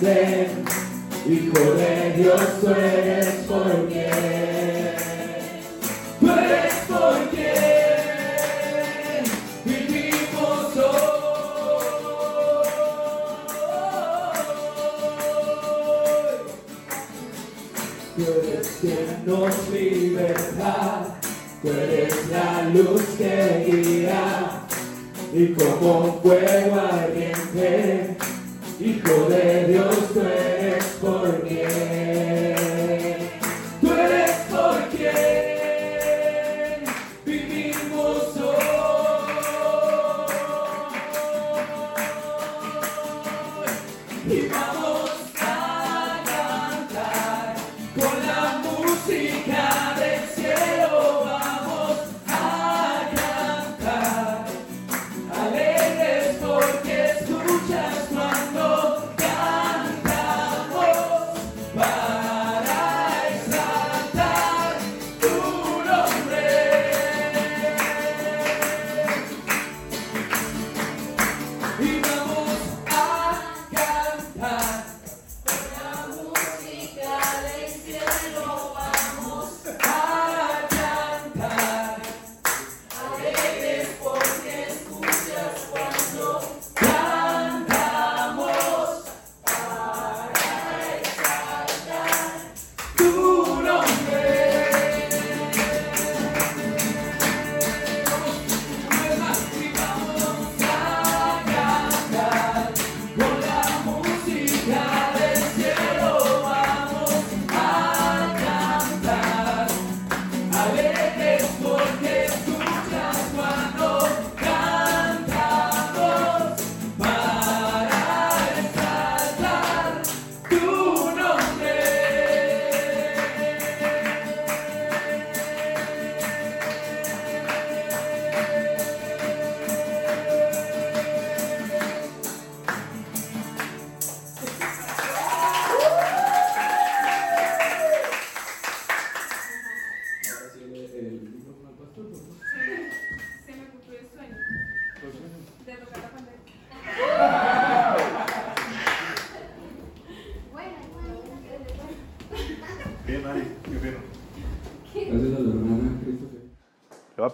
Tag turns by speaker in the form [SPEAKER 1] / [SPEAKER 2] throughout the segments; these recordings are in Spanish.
[SPEAKER 1] Hijo de Dios tú eres por quien, tú eres por quien vivimos hoy. Tú eres quien nos liberta, tú eres la luz que guía, y como fuego ardiente, Hijo de Dios, tú eres por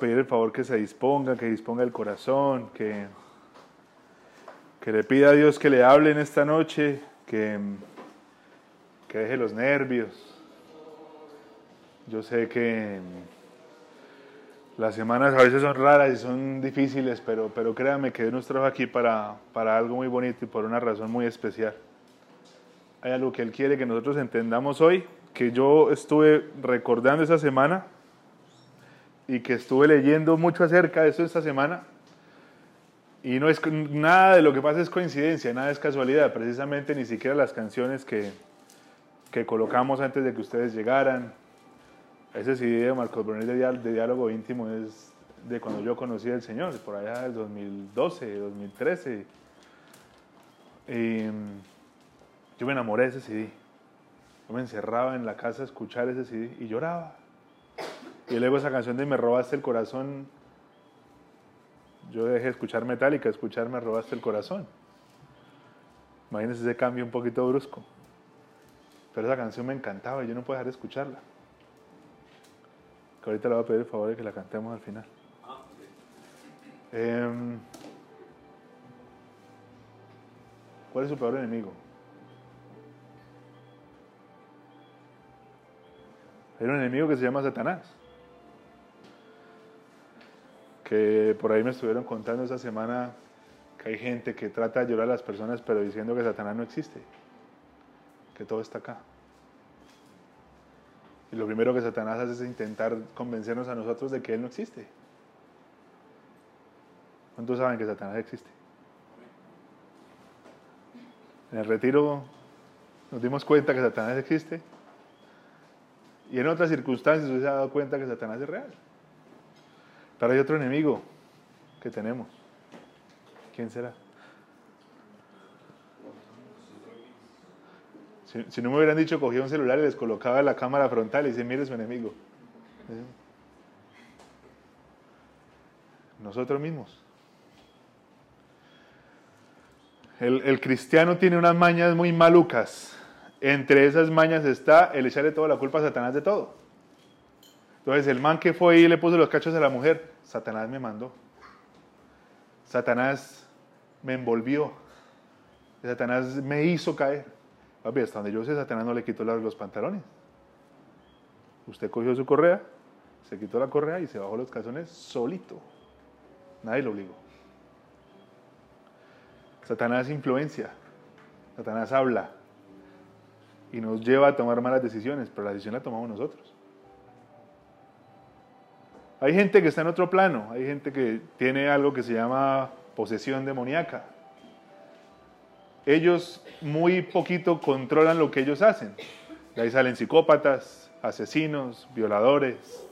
[SPEAKER 2] pedir el favor que se disponga, que disponga el corazón, que, que le pida a Dios que le hable en esta noche, que, que deje los nervios. Yo sé que las semanas a veces son raras y son difíciles, pero, pero créame que Dios nos trajo aquí para, para algo muy bonito y por una razón muy especial. Hay algo que Él quiere que nosotros entendamos hoy que yo estuve recordando esa semana y que estuve leyendo mucho acerca de eso esta semana. Y no es nada de lo que pasa es coincidencia, nada es casualidad, precisamente ni siquiera las canciones que, que colocamos antes de que ustedes llegaran. Ese CD de Marcos Brunel de, diá- de diálogo íntimo es de cuando yo conocí al Señor, por allá del 2012, 2013. Y, mm, yo me enamoré de ese CD. Yo me encerraba en la casa a escuchar ese CD y lloraba. Y luego esa canción de Me robaste el corazón, yo dejé de escuchar Metallica, escuchar Me robaste el corazón. Imagínense ese cambio un poquito brusco. Pero esa canción me encantaba y yo no puedo dejar de escucharla. Que ahorita le voy a pedir el favor de que la cantemos al final. Em, ¿Cuál es su peor enemigo? Hay un enemigo que se llama Satanás. Que por ahí me estuvieron contando esa semana que hay gente que trata de ayudar a las personas pero diciendo que Satanás no existe. Que todo está acá. Y lo primero que Satanás hace es intentar convencernos a nosotros de que Él no existe. ¿Cuántos saben que Satanás existe? En el retiro nos dimos cuenta que Satanás existe. Y en otras circunstancias se ha dado cuenta que Satanás es real. Pero hay otro enemigo que tenemos. ¿Quién será? Si, si no me hubieran dicho, cogía un celular y les colocaba la cámara frontal y dice, mire su enemigo. Nosotros mismos. El, el cristiano tiene unas mañas muy malucas. Entre esas mañas está el echarle toda la culpa a Satanás de todo. Entonces el man que fue y le puso los cachos a la mujer, Satanás me mandó. Satanás me envolvió. Satanás me hizo caer. Hasta donde yo sé, Satanás no le quitó los pantalones. Usted cogió su correa, se quitó la correa y se bajó los calzones solito. Nadie lo obligó. Satanás influencia. Satanás habla. Y nos lleva a tomar malas decisiones, pero la decisión la tomamos nosotros. Hay gente que está en otro plano, hay gente que tiene algo que se llama posesión demoníaca. Ellos muy poquito controlan lo que ellos hacen. De ahí salen psicópatas, asesinos, violadores,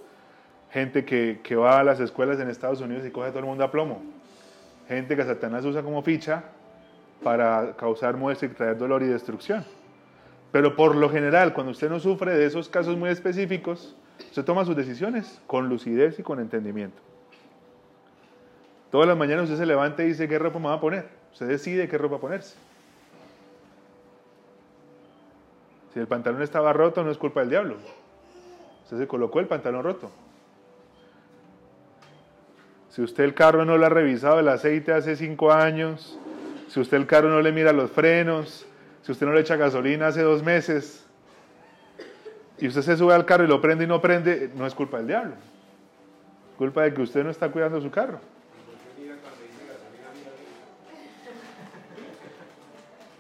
[SPEAKER 2] gente que, que va a las escuelas en Estados Unidos y coge a todo el mundo a plomo. Gente que Satanás usa como ficha para causar muerte y traer dolor y destrucción. Pero por lo general, cuando usted no sufre de esos casos muy específicos, usted toma sus decisiones con lucidez y con entendimiento. Todas las mañanas usted se levanta y dice qué ropa me va a poner. Usted decide qué ropa ponerse. Si el pantalón estaba roto, no es culpa del diablo. Usted se colocó el pantalón roto. Si usted el carro no le ha revisado el aceite hace cinco años, si usted el carro no le mira los frenos, si usted no le echa gasolina hace dos meses, y usted se sube al carro y lo prende y no prende, no es culpa del diablo. Culpa de que usted no está cuidando su carro.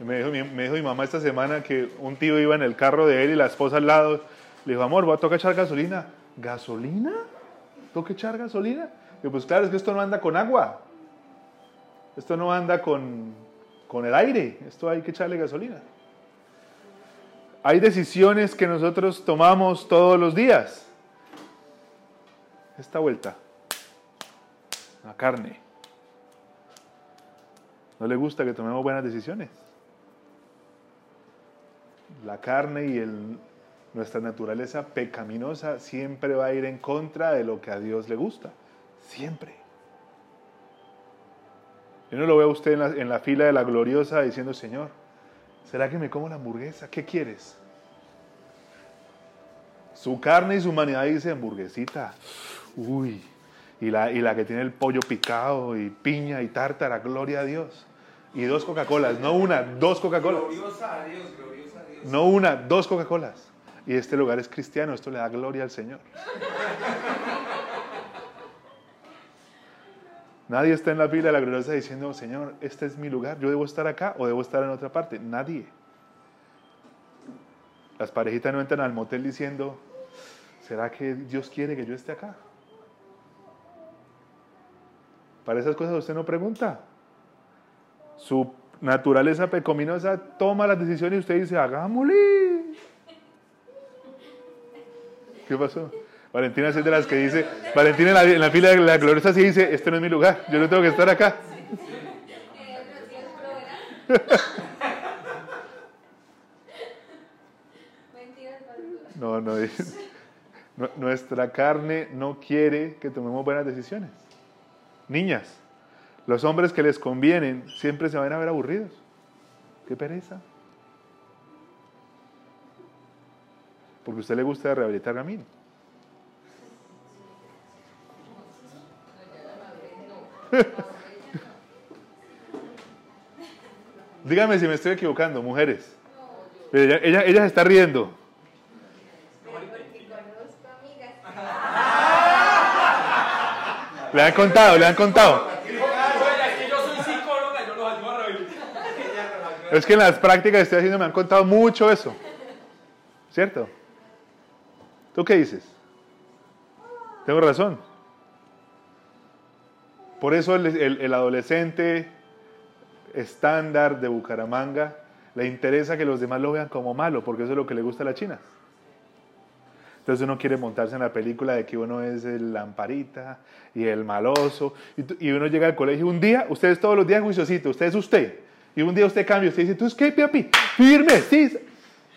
[SPEAKER 2] Me dijo, mi- mamá esta semana que un tío iba en el carro de él y la esposa al lado. Le dijo, amor, voy a tocar echar gasolina. ¿Gasolina? ¿Tengo que echar gasolina? Digo, pues claro, es que esto no anda con agua. Esto no anda con, con el aire. Esto hay que echarle gasolina. Hay decisiones que nosotros tomamos todos los días. Esta vuelta. La carne. ¿No le gusta que tomemos buenas decisiones? La carne y nuestra naturaleza pecaminosa siempre va a ir en contra de lo que a Dios le gusta. Siempre. Yo no lo veo a usted en la fila de la gloriosa diciendo, Señor, ¿será que me como la hamburguesa? ¿Qué quieres? Su carne y su humanidad dice hamburguesita. Uy. Y la, y la que tiene el pollo picado y piña y tártara, gloria a Dios. Y dos Coca-Colas, no una, dos Coca-Colas.
[SPEAKER 3] Gloriosa a Dios, gloriosa a Dios.
[SPEAKER 2] No una, dos Coca-Colas. Y este lugar es cristiano, esto le da gloria al Señor. Nadie está en la fila de la gloriosa diciendo, Señor, este es mi lugar, yo debo estar acá o debo estar en otra parte. Nadie. Las parejitas no entran al motel diciendo, ¿será que Dios quiere que yo esté acá? Para esas cosas usted no pregunta. Su naturaleza pecaminosa toma las decisiones y usted dice, hagámosle. ¿Qué pasó? Valentina es de las que dice, Valentina en la, la fila de la gloriosa sí dice, este no es mi lugar, yo no tengo que estar acá. No, no, nuestra carne no quiere que tomemos buenas decisiones. Niñas, los hombres que les convienen siempre se van a ver aburridos. Qué pereza. Porque usted le gusta rehabilitar a Dígame si me estoy equivocando, mujeres. Ella, ella, ella se está riendo. Le han contado, le han contado.
[SPEAKER 4] Es que
[SPEAKER 2] en las prácticas que estoy haciendo me han contado mucho eso. ¿Cierto? ¿Tú qué dices? Tengo razón. Por eso el, el- adolescente estándar de Bucaramanga le interesa que los demás lo vean como malo, porque eso es lo que le gusta a la China. Entonces uno quiere montarse en la película de que uno es el lamparita y el maloso. Y uno llega al colegio un día, ustedes todos los días juiciosito, usted es usted. Y un día usted cambia, usted dice, ¿tú es qué, papi? Firme, sí.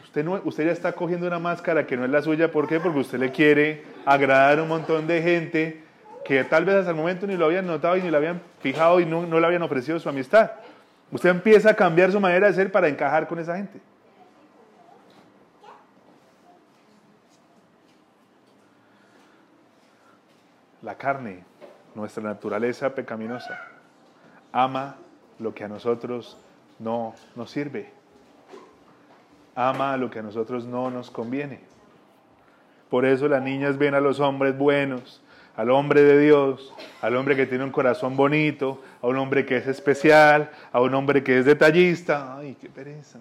[SPEAKER 2] Usted, no, usted ya está cogiendo una máscara que no es la suya. ¿Por qué? Porque usted le quiere agradar a un montón de gente que tal vez hasta el momento ni lo habían notado y ni lo habían fijado y no, no le habían ofrecido su amistad. Usted empieza a cambiar su manera de ser para encajar con esa gente. La carne, nuestra naturaleza pecaminosa, ama lo que a nosotros no nos sirve. Ama lo que a nosotros no nos conviene. Por eso las niñas ven a los hombres buenos, al hombre de Dios, al hombre que tiene un corazón bonito, a un hombre que es especial, a un hombre que es detallista. Ay, qué pereza.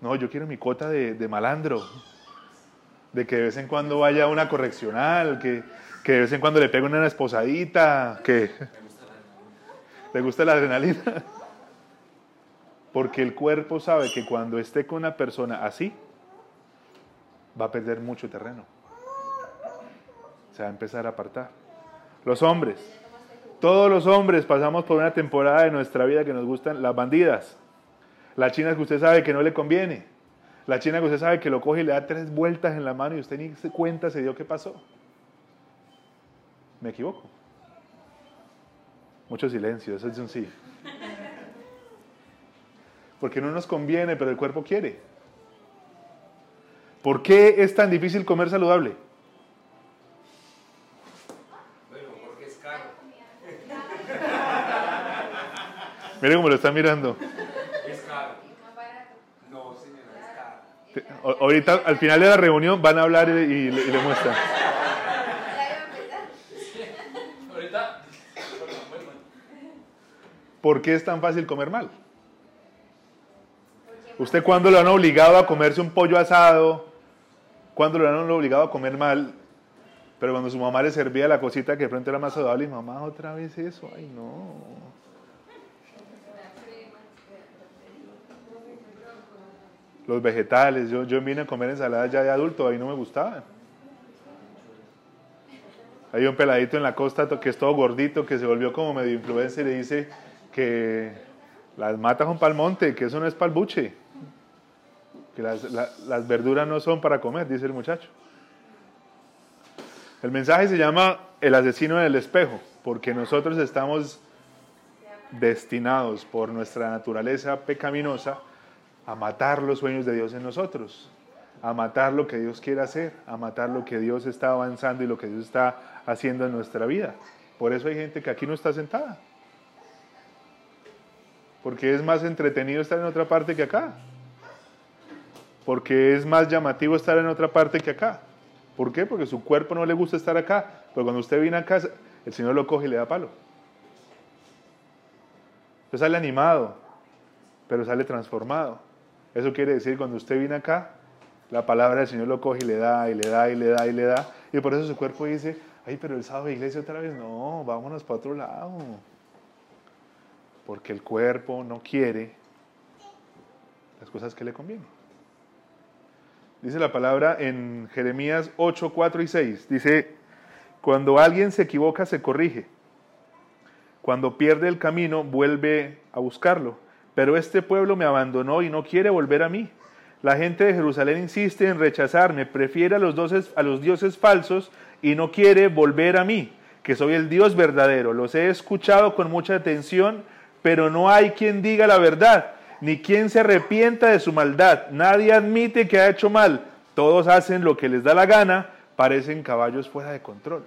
[SPEAKER 2] No, yo quiero mi cuota de, de malandro, de que de vez en cuando vaya a una correccional, que, que de vez en cuando le pegue una esposadita, que le gusta la adrenalina. Porque el cuerpo sabe que cuando esté con una persona así, va a perder mucho terreno. Se va a empezar a apartar. Los hombres, todos los hombres pasamos por una temporada de nuestra vida que nos gustan las bandidas. La china que usted sabe que no le conviene. La china que usted sabe que lo coge y le da tres vueltas en la mano y usted ni se cuenta, se dio qué pasó. ¿Me equivoco? Mucho silencio, eso es un sí. Porque no nos conviene, pero el cuerpo quiere. ¿Por qué es tan difícil comer saludable?
[SPEAKER 3] Bueno, porque es caro.
[SPEAKER 2] Mire cómo lo está mirando.
[SPEAKER 3] Es caro. No, señora, es caro.
[SPEAKER 2] Ahorita, al final de la reunión, van a hablar y, y le- y le muestran. ¿Por qué es tan fácil comer mal? ¿Usted cuándo lo han obligado a comerse un pollo asado? ¿Cuándo lo han obligado a comer mal? Pero cuando su mamá le servía la cosita que de pronto era más saludable, y mamá, otra vez eso, ay no. Los vegetales, yo, yo vine a comer ensaladas ya de adulto, ahí no me gustaban. Hay un peladito en la costa que es todo gordito, que se volvió como medio influencer y le dice que las matas son para monte, que eso no es para buche. Que las, la- las verduras no son para comer, dice el muchacho. El mensaje se llama El asesino en el espejo, porque nosotros estamos destinados por nuestra naturaleza pecaminosa a matar los sueños de Dios en nosotros, a matar lo que Dios quiere hacer, a matar lo que Dios está avanzando y lo que Dios está haciendo en nuestra vida. Por eso hay gente que aquí no está sentada. Porque es más entretenido estar en otra parte que acá. Porque es más llamativo estar en otra parte que acá. ¿Por qué? Porque su cuerpo no le gusta estar acá. Pero cuando usted viene acá, el Señor lo coge y le da palo. Usted sale animado, pero sale transformado. Eso quiere decir cuando usted viene acá, la palabra del Señor lo coge y le da, y le da, y le da, y le da. Y por eso su cuerpo dice, ay, pero el sábado de iglesia otra vez, no, vámonos para otro lado. Porque el cuerpo no quiere las cosas que le convienen. Dice la palabra en Jeremías 8, 4 y 6. Dice, cuando alguien se equivoca, se corrige. Cuando pierde el camino, vuelve a buscarlo. Pero este pueblo me abandonó y no quiere volver a mí. La gente de Jerusalén insiste en rechazarme, prefiere a los, dioses, a los dioses falsos y no quiere volver a mí, que soy el Dios verdadero. Los he escuchado con mucha atención, pero no hay quien diga la verdad, ni quien se arrepienta de su maldad. Nadie admite que ha hecho mal. Todos hacen lo que les da la gana, parecen caballos fuera de control.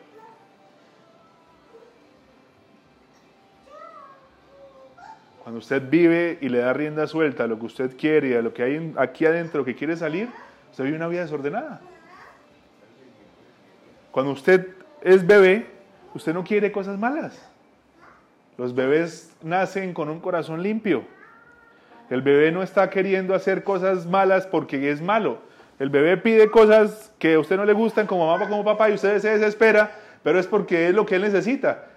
[SPEAKER 2] Cuando usted vive y le da rienda suelta a lo que usted quiere y a lo que hay aquí adentro que quiere salir, usted vive una vida desordenada. Cuando usted es bebé, usted no quiere cosas malas. Los bebés nacen con un corazón limpio. El bebé no está queriendo hacer cosas malas porque es malo. El bebé pide cosas que a usted no le gustan como mamá, como papá y usted se desespera, pero es porque es lo que él necesita.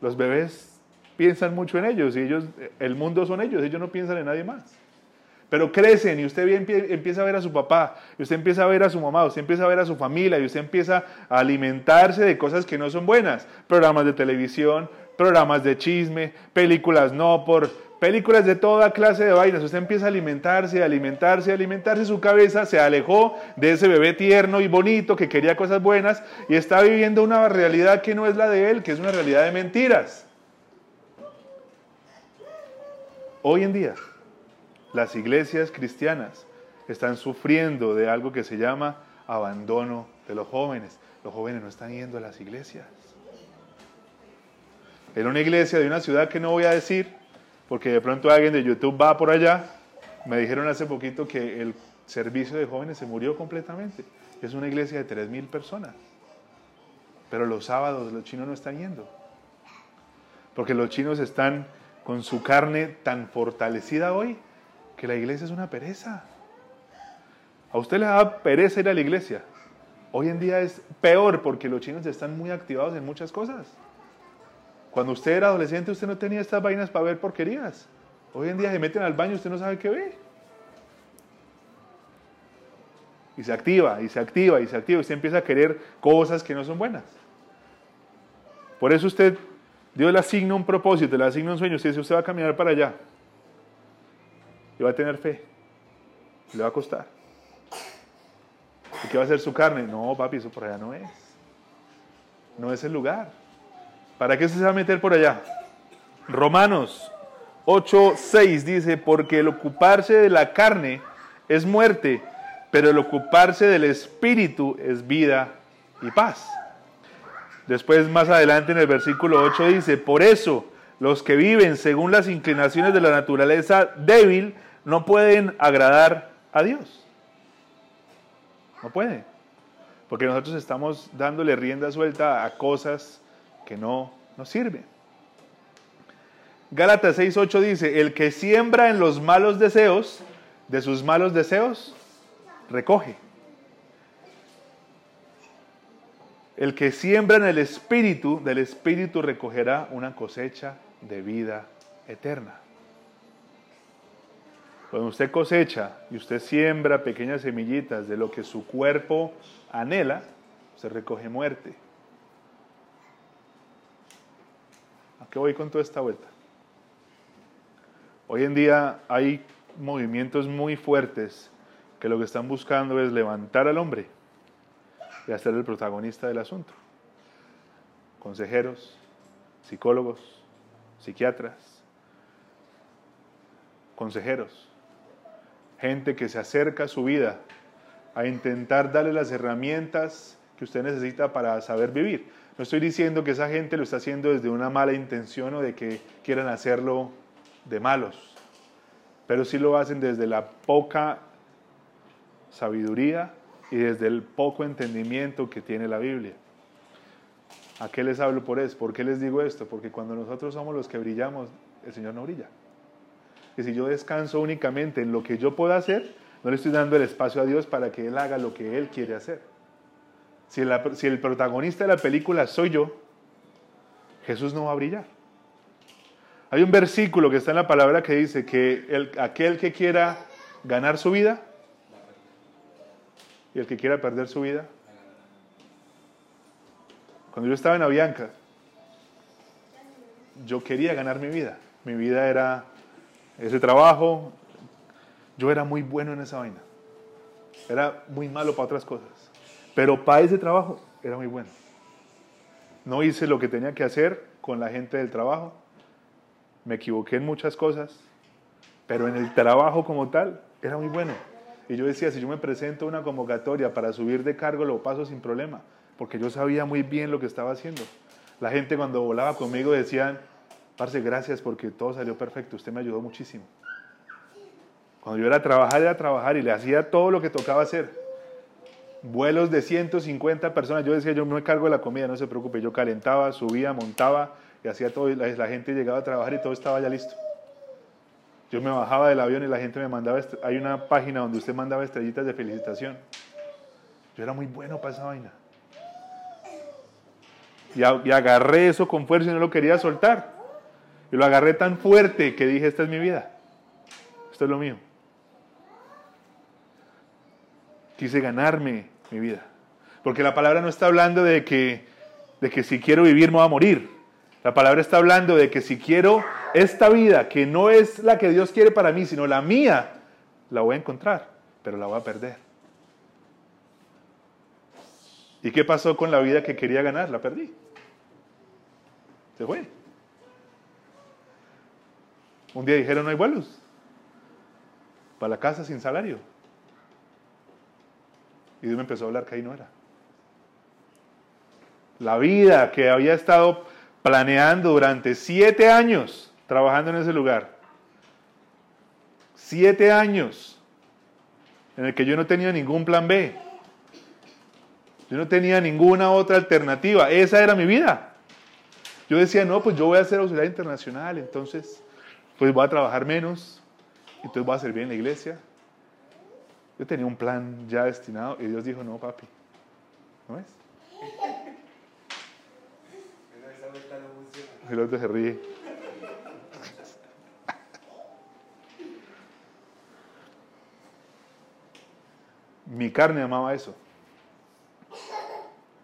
[SPEAKER 2] Los bebés piensan mucho en ellos y ellos, el mundo son ellos, ellos no piensan en nadie más. Pero crecen y usted empieza a ver a su papá, y usted empieza a ver a su mamá, usted empieza a ver a su familia, y usted empieza a alimentarse de cosas que no son buenas. Programas de televisión, programas de chisme, películas no por películas de toda clase de vainas. Usted empieza a alimentarse, a alimentarse, a alimentarse. Su cabeza se alejó de ese bebé tierno y bonito que quería cosas buenas y está viviendo una realidad que no es la de él, que es una realidad de mentiras. Hoy en día, las iglesias cristianas están sufriendo de algo que se llama abandono de los jóvenes. Los jóvenes no están yendo a las iglesias. En una iglesia de una ciudad que no voy a decir, porque de pronto alguien de YouTube va por allá, me dijeron hace poquito que el servicio de jóvenes se murió completamente. Es una iglesia de 3.000 personas. Pero los sábados los chinos no están yendo. Porque los chinos están con su carne tan fortalecida hoy que la iglesia es una pereza. A usted le da pereza ir a la iglesia. Hoy en día es peor porque los chinos están muy activados en muchas cosas. Cuando usted era adolescente usted no tenía estas vainas para ver porquerías. Hoy en día se meten al baño y usted no sabe qué ve. Y se activa, y se activa, y se activa. Y usted empieza a querer cosas que no son buenas. Por eso usted Dios le asigna un propósito, le asigna un sueño. Usted dice, usted va a caminar para allá. Y va a tener fe. Le va a costar. ¿Y qué va a hacer su carne? No, papi, eso por allá no es. No es el lugar. ¿Para qué se va a meter por allá? Romanos 8, 6 dice, porque el ocuparse de la carne es muerte, pero el ocuparse del espíritu es vida y paz. Después, más adelante en el versículo 8 dice, por eso los que viven según las inclinaciones de la naturaleza débil no pueden agradar a Dios. No pueden. Porque nosotros estamos dándole rienda suelta a cosas que no nos sirven. Gálatas 6:8 dice, el que siembra en los malos deseos, de sus malos deseos, recoge. El que siembra en el Espíritu, del Espíritu recogerá una cosecha de vida eterna. Cuando usted cosecha y usted siembra pequeñas semillitas de lo que su cuerpo anhela, se recoge muerte. ¿A qué voy con toda esta vuelta? Hoy en día hay movimientos muy fuertes que lo que están buscando es levantar al hombre y a ser el protagonista del asunto. Consejeros, psicólogos, psiquiatras, consejeros, gente que se acerca a su vida a intentar darle las herramientas que usted necesita para saber vivir. No estoy diciendo que esa gente lo está haciendo desde una mala intención o de que quieran hacerlo de malos, pero sí lo hacen desde la poca sabiduría y desde el poco entendimiento que tiene la Biblia. ¿A qué les hablo por eso? ¿Por qué les digo esto? Porque cuando nosotros somos los que brillamos, el Señor no brilla. que si yo descanso únicamente en lo que yo puedo hacer, no le estoy dando el espacio a Dios para que Él haga lo que Él quiere hacer. Si el, si el protagonista de la película soy yo, Jesús no va a brillar. Hay un versículo que está en la palabra que dice que el, aquel que quiera ganar su vida y el que quiera perder su vida. Cuando yo estaba en Avianca, yo quería ganar mi vida. Mi vida era ese trabajo. Yo era muy bueno en esa vaina. Era muy malo para otras cosas. Pero para ese trabajo era muy bueno. No hice lo que tenía que hacer con la gente del trabajo. Me equivoqué en muchas cosas. Pero en el trabajo como tal era muy bueno. Y yo decía, si yo me presento a una convocatoria para subir de cargo, lo paso sin problema. Porque yo sabía muy bien lo que estaba haciendo. La gente cuando volaba conmigo decían, Parce, gracias porque todo salió perfecto. Usted me ayudó muchísimo. Cuando yo era a trabajar, era a trabajar y le hacía todo lo que tocaba hacer. Vuelos de 150 personas. Yo decía, yo me cargo de la comida, no se preocupe. Yo calentaba, subía, montaba y hacía todo. La gente llegaba a trabajar y todo estaba ya listo. Yo me bajaba del avión y la gente me mandaba. Hay una página donde usted mandaba estrellitas de felicitación. Yo era muy bueno para esa vaina. Y, agarré eso con fuerza y no lo quería soltar. Y lo agarré tan fuerte que dije, esta es mi vida. Esto es lo mío. Quise ganarme mi vida. Porque la palabra no está hablando de que, de que si quiero vivir me voy a morir. La palabra está hablando de que si quiero esta vida, que no es la que Dios quiere para mí, sino la mía, la voy a encontrar, pero la voy a perder. ¿Y qué pasó con la vida que quería ganar? La perdí. Se fue. Un día dijeron no hay vuelos. Para la casa sin salario. Y Dios me empezó a hablar que ahí no era. La vida que había estado planeando durante siete años trabajando en ese lugar. Siete años en el que yo no tenía ningún plan B. Yo no tenía ninguna otra alternativa. Esa era mi vida. Yo decía, no, pues yo voy a hacer auxiliar internacional, entonces pues voy a trabajar menos, entonces voy a servir en la iglesia. Yo tenía un plan ya destinado y Dios dijo, no, papi, ¿no es? El otro se ríe. Mi carne amaba eso.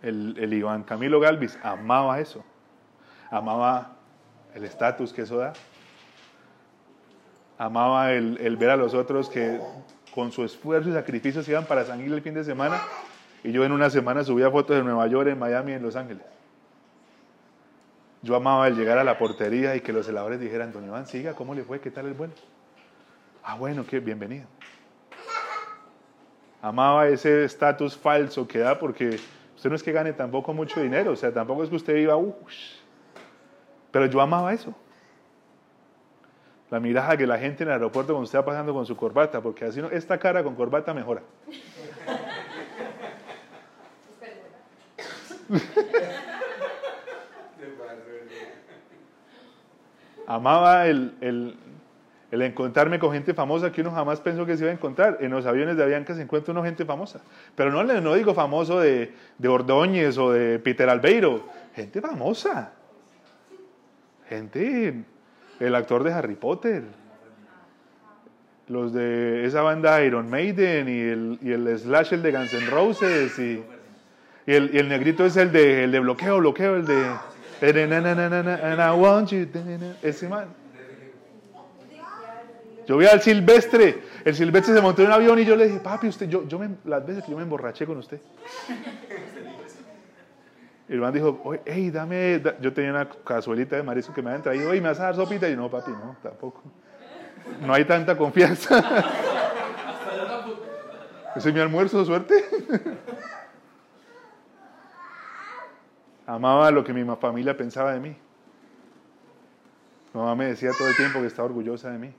[SPEAKER 2] El, el Iván Camilo Galvis amaba eso. Amaba el estatus que eso da amaba el, ver a los otros que con su esfuerzo y sacrificio se iban para San Gil el fin de semana y yo en una semana subía fotos de Nueva York, en Miami, en Los Ángeles. Yo amaba el llegar a la portería y que los celadores dijeran, don Iván, siga, ¿cómo le fue? ¿Qué tal el vuelo? Ah, bueno, qué bienvenido. Amaba ese estatus falso que da porque usted no es que gane tampoco mucho dinero, o sea, tampoco es que usted viva, uh, pero yo amaba eso la mirada que la gente en el aeropuerto cuando está pasando con su corbata, porque así no, esta cara con corbata mejora. Amaba el, el, el, encontrarme con gente famosa que uno jamás pensó que se iba a encontrar. En los aviones de Avianca se encuentra uno gente famosa. Pero no, no digo famoso de, de Ordóñez o de Peter Albeiro. Gente famosa. Gente el actor de Harry Potter, los de esa banda Iron Maiden y el, y el Slash, el de Guns N' Roses, y, y, el, y el, negrito es el de, el de bloqueo, bloqueo, el de... And I want you, ese man. Yo vi al Silvestre, el Silvestre se montó en un avión y yo le dije, papi, usted, yo, yo me, las veces que yo me emborraché con usted. Y el man dijo, hey, dame, yo tenía una cazuelita de marisco que me habían traído, oye, ¿me vas a dar sopita? Y no, papi, no, tampoco. No hay tanta confianza. Ese es mi almuerzo, suerte. Amaba lo que mi familia pensaba de mí. Mi mamá me decía todo el tiempo que estaba orgullosa de mí.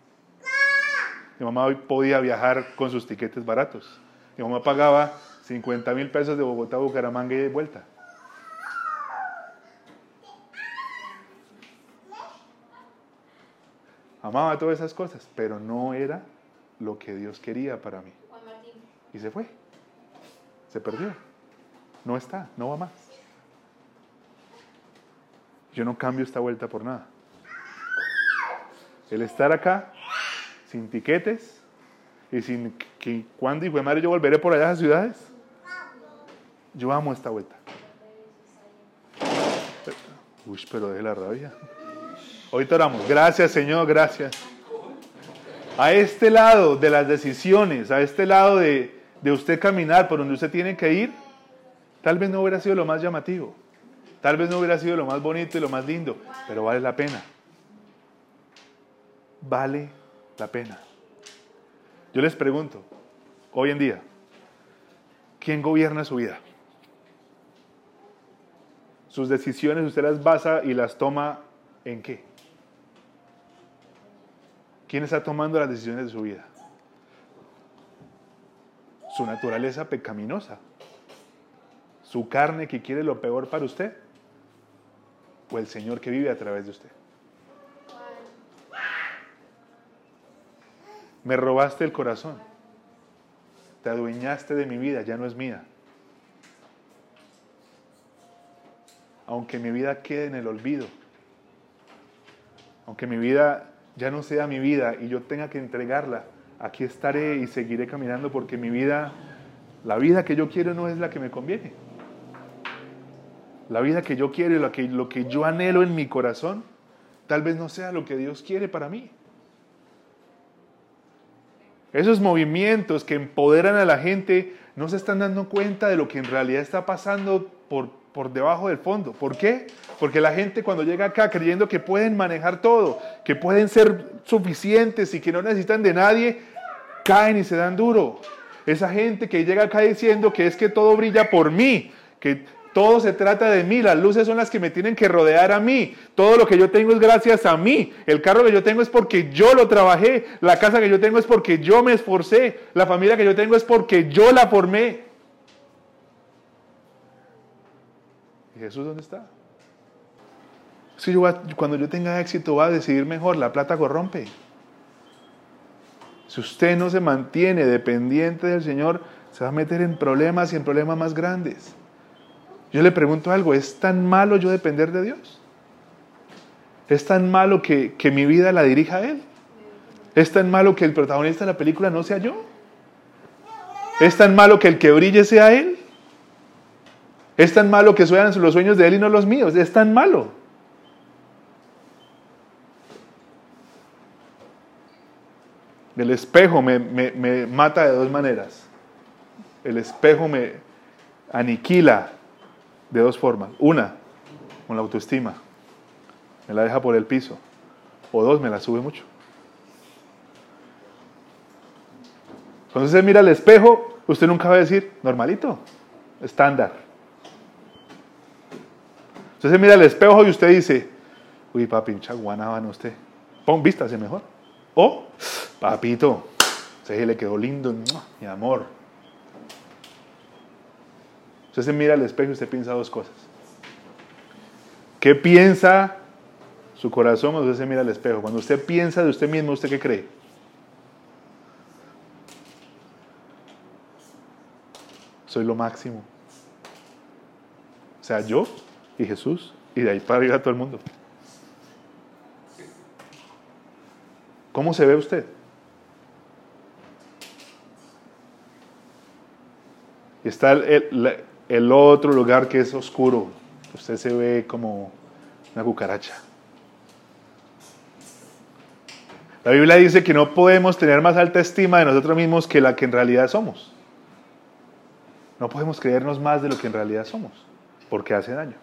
[SPEAKER 2] Mi mamá hoy podía viajar con sus tiquetes baratos. Mi mamá pagaba 50 mil pesos de Bogotá a Bucaramanga y de vuelta. amaba todas esas cosas, pero no era lo que Dios quería para mí. Y se fue. Se perdió. No está, no va más. Yo no cambio esta vuelta por nada. El estar acá, sin tiquetes, y sin que cuando y fue madre yo volveré por allá a las ciudades. Yo amo esta vuelta. Uy, pero deje la rabia. Ahorita oramos. Gracias, Señor, gracias. A este lado de las decisiones, a este lado de, de usted caminar por donde usted tiene que ir, tal vez no hubiera sido lo más llamativo. Tal vez no hubiera sido lo más bonito y lo más lindo, pero vale la pena. Vale la pena. Yo les pregunto, hoy en día, ¿quién gobierna su vida? Sus decisiones usted las basa y las toma en qué? ¿Quién está tomando las decisiones de su vida? Su naturaleza pecaminosa. Su carne que quiere lo peor para usted. O el Señor que vive a través de usted. Me robaste el corazón. Te adueñaste de mi vida, ya no es mía. Aunque mi vida quede en el olvido. Aunque mi vida ya no sea mi vida y yo tenga que entregarla, aquí estaré y seguiré caminando porque mi vida, la vida que yo quiero no es la que me conviene. La vida que yo quiero y lo que, lo que yo anhelo en mi corazón, tal vez no sea lo que Dios quiere para mí. Esos movimientos que empoderan a la gente no se están dando cuenta de lo que en realidad está pasando por, por debajo del fondo. ¿Por qué? Porque la gente cuando llega acá creyendo que pueden manejar todo, que pueden ser suficientes y que no necesitan de nadie, caen y se dan duro. Esa gente que llega acá diciendo que es que todo brilla por mí, que todo se trata de mí, las luces son las que me tienen que rodear a mí. Todo lo que yo tengo es gracias a mí. El carro que yo tengo es porque yo lo trabajé. La casa que yo tengo es porque yo me esforcé. La familia que yo tengo es porque yo la formé. ¿Y Jesús dónde está? Es yo cuando yo tenga éxito va a decidir mejor. La plata corrompe. Si usted no se mantiene dependiente del Señor, se va a meter en problemas y en problemas más grandes. Yo le pregunto algo, ¿es tan malo yo depender de Dios? ¿Es tan malo que, que mi vida la dirija a Él? ¿Es tan malo que el protagonista de la película no sea yo? ¿Es tan malo que el que brille sea Él? ¿Es tan malo que sean los sueños de Él y no los míos? ¿Es tan malo? El espejo me, me- me mata de dos maneras. El espejo me aniquila de dos formas. Una, con la autoestima. Me la deja por el piso. O dos, me la sube mucho. Cuando usted mira al espejo, usted nunca va a decir, normalito, estándar. Usted se mira al espejo y usted dice, uy, papi, hincha guanábana usted. Pon, vístase mejor. O, papito, se le quedó lindo, mi amor. Usted se mira al espejo y usted piensa dos cosas. ¿Qué piensa su corazón cuando usted se mira al espejo? Cuando usted piensa de usted mismo, ¿usted qué cree? Soy lo máximo. O sea, yo y Jesús y de ahí para arriba todo el mundo. ¿Cómo se ve usted? Está el- el otro lugar que es oscuro. Usted se ve como una cucaracha. La Biblia dice que no podemos tener más alta estima de nosotros mismos que la que en realidad somos. No podemos creernos más de lo que en realidad somos, porque hace daño.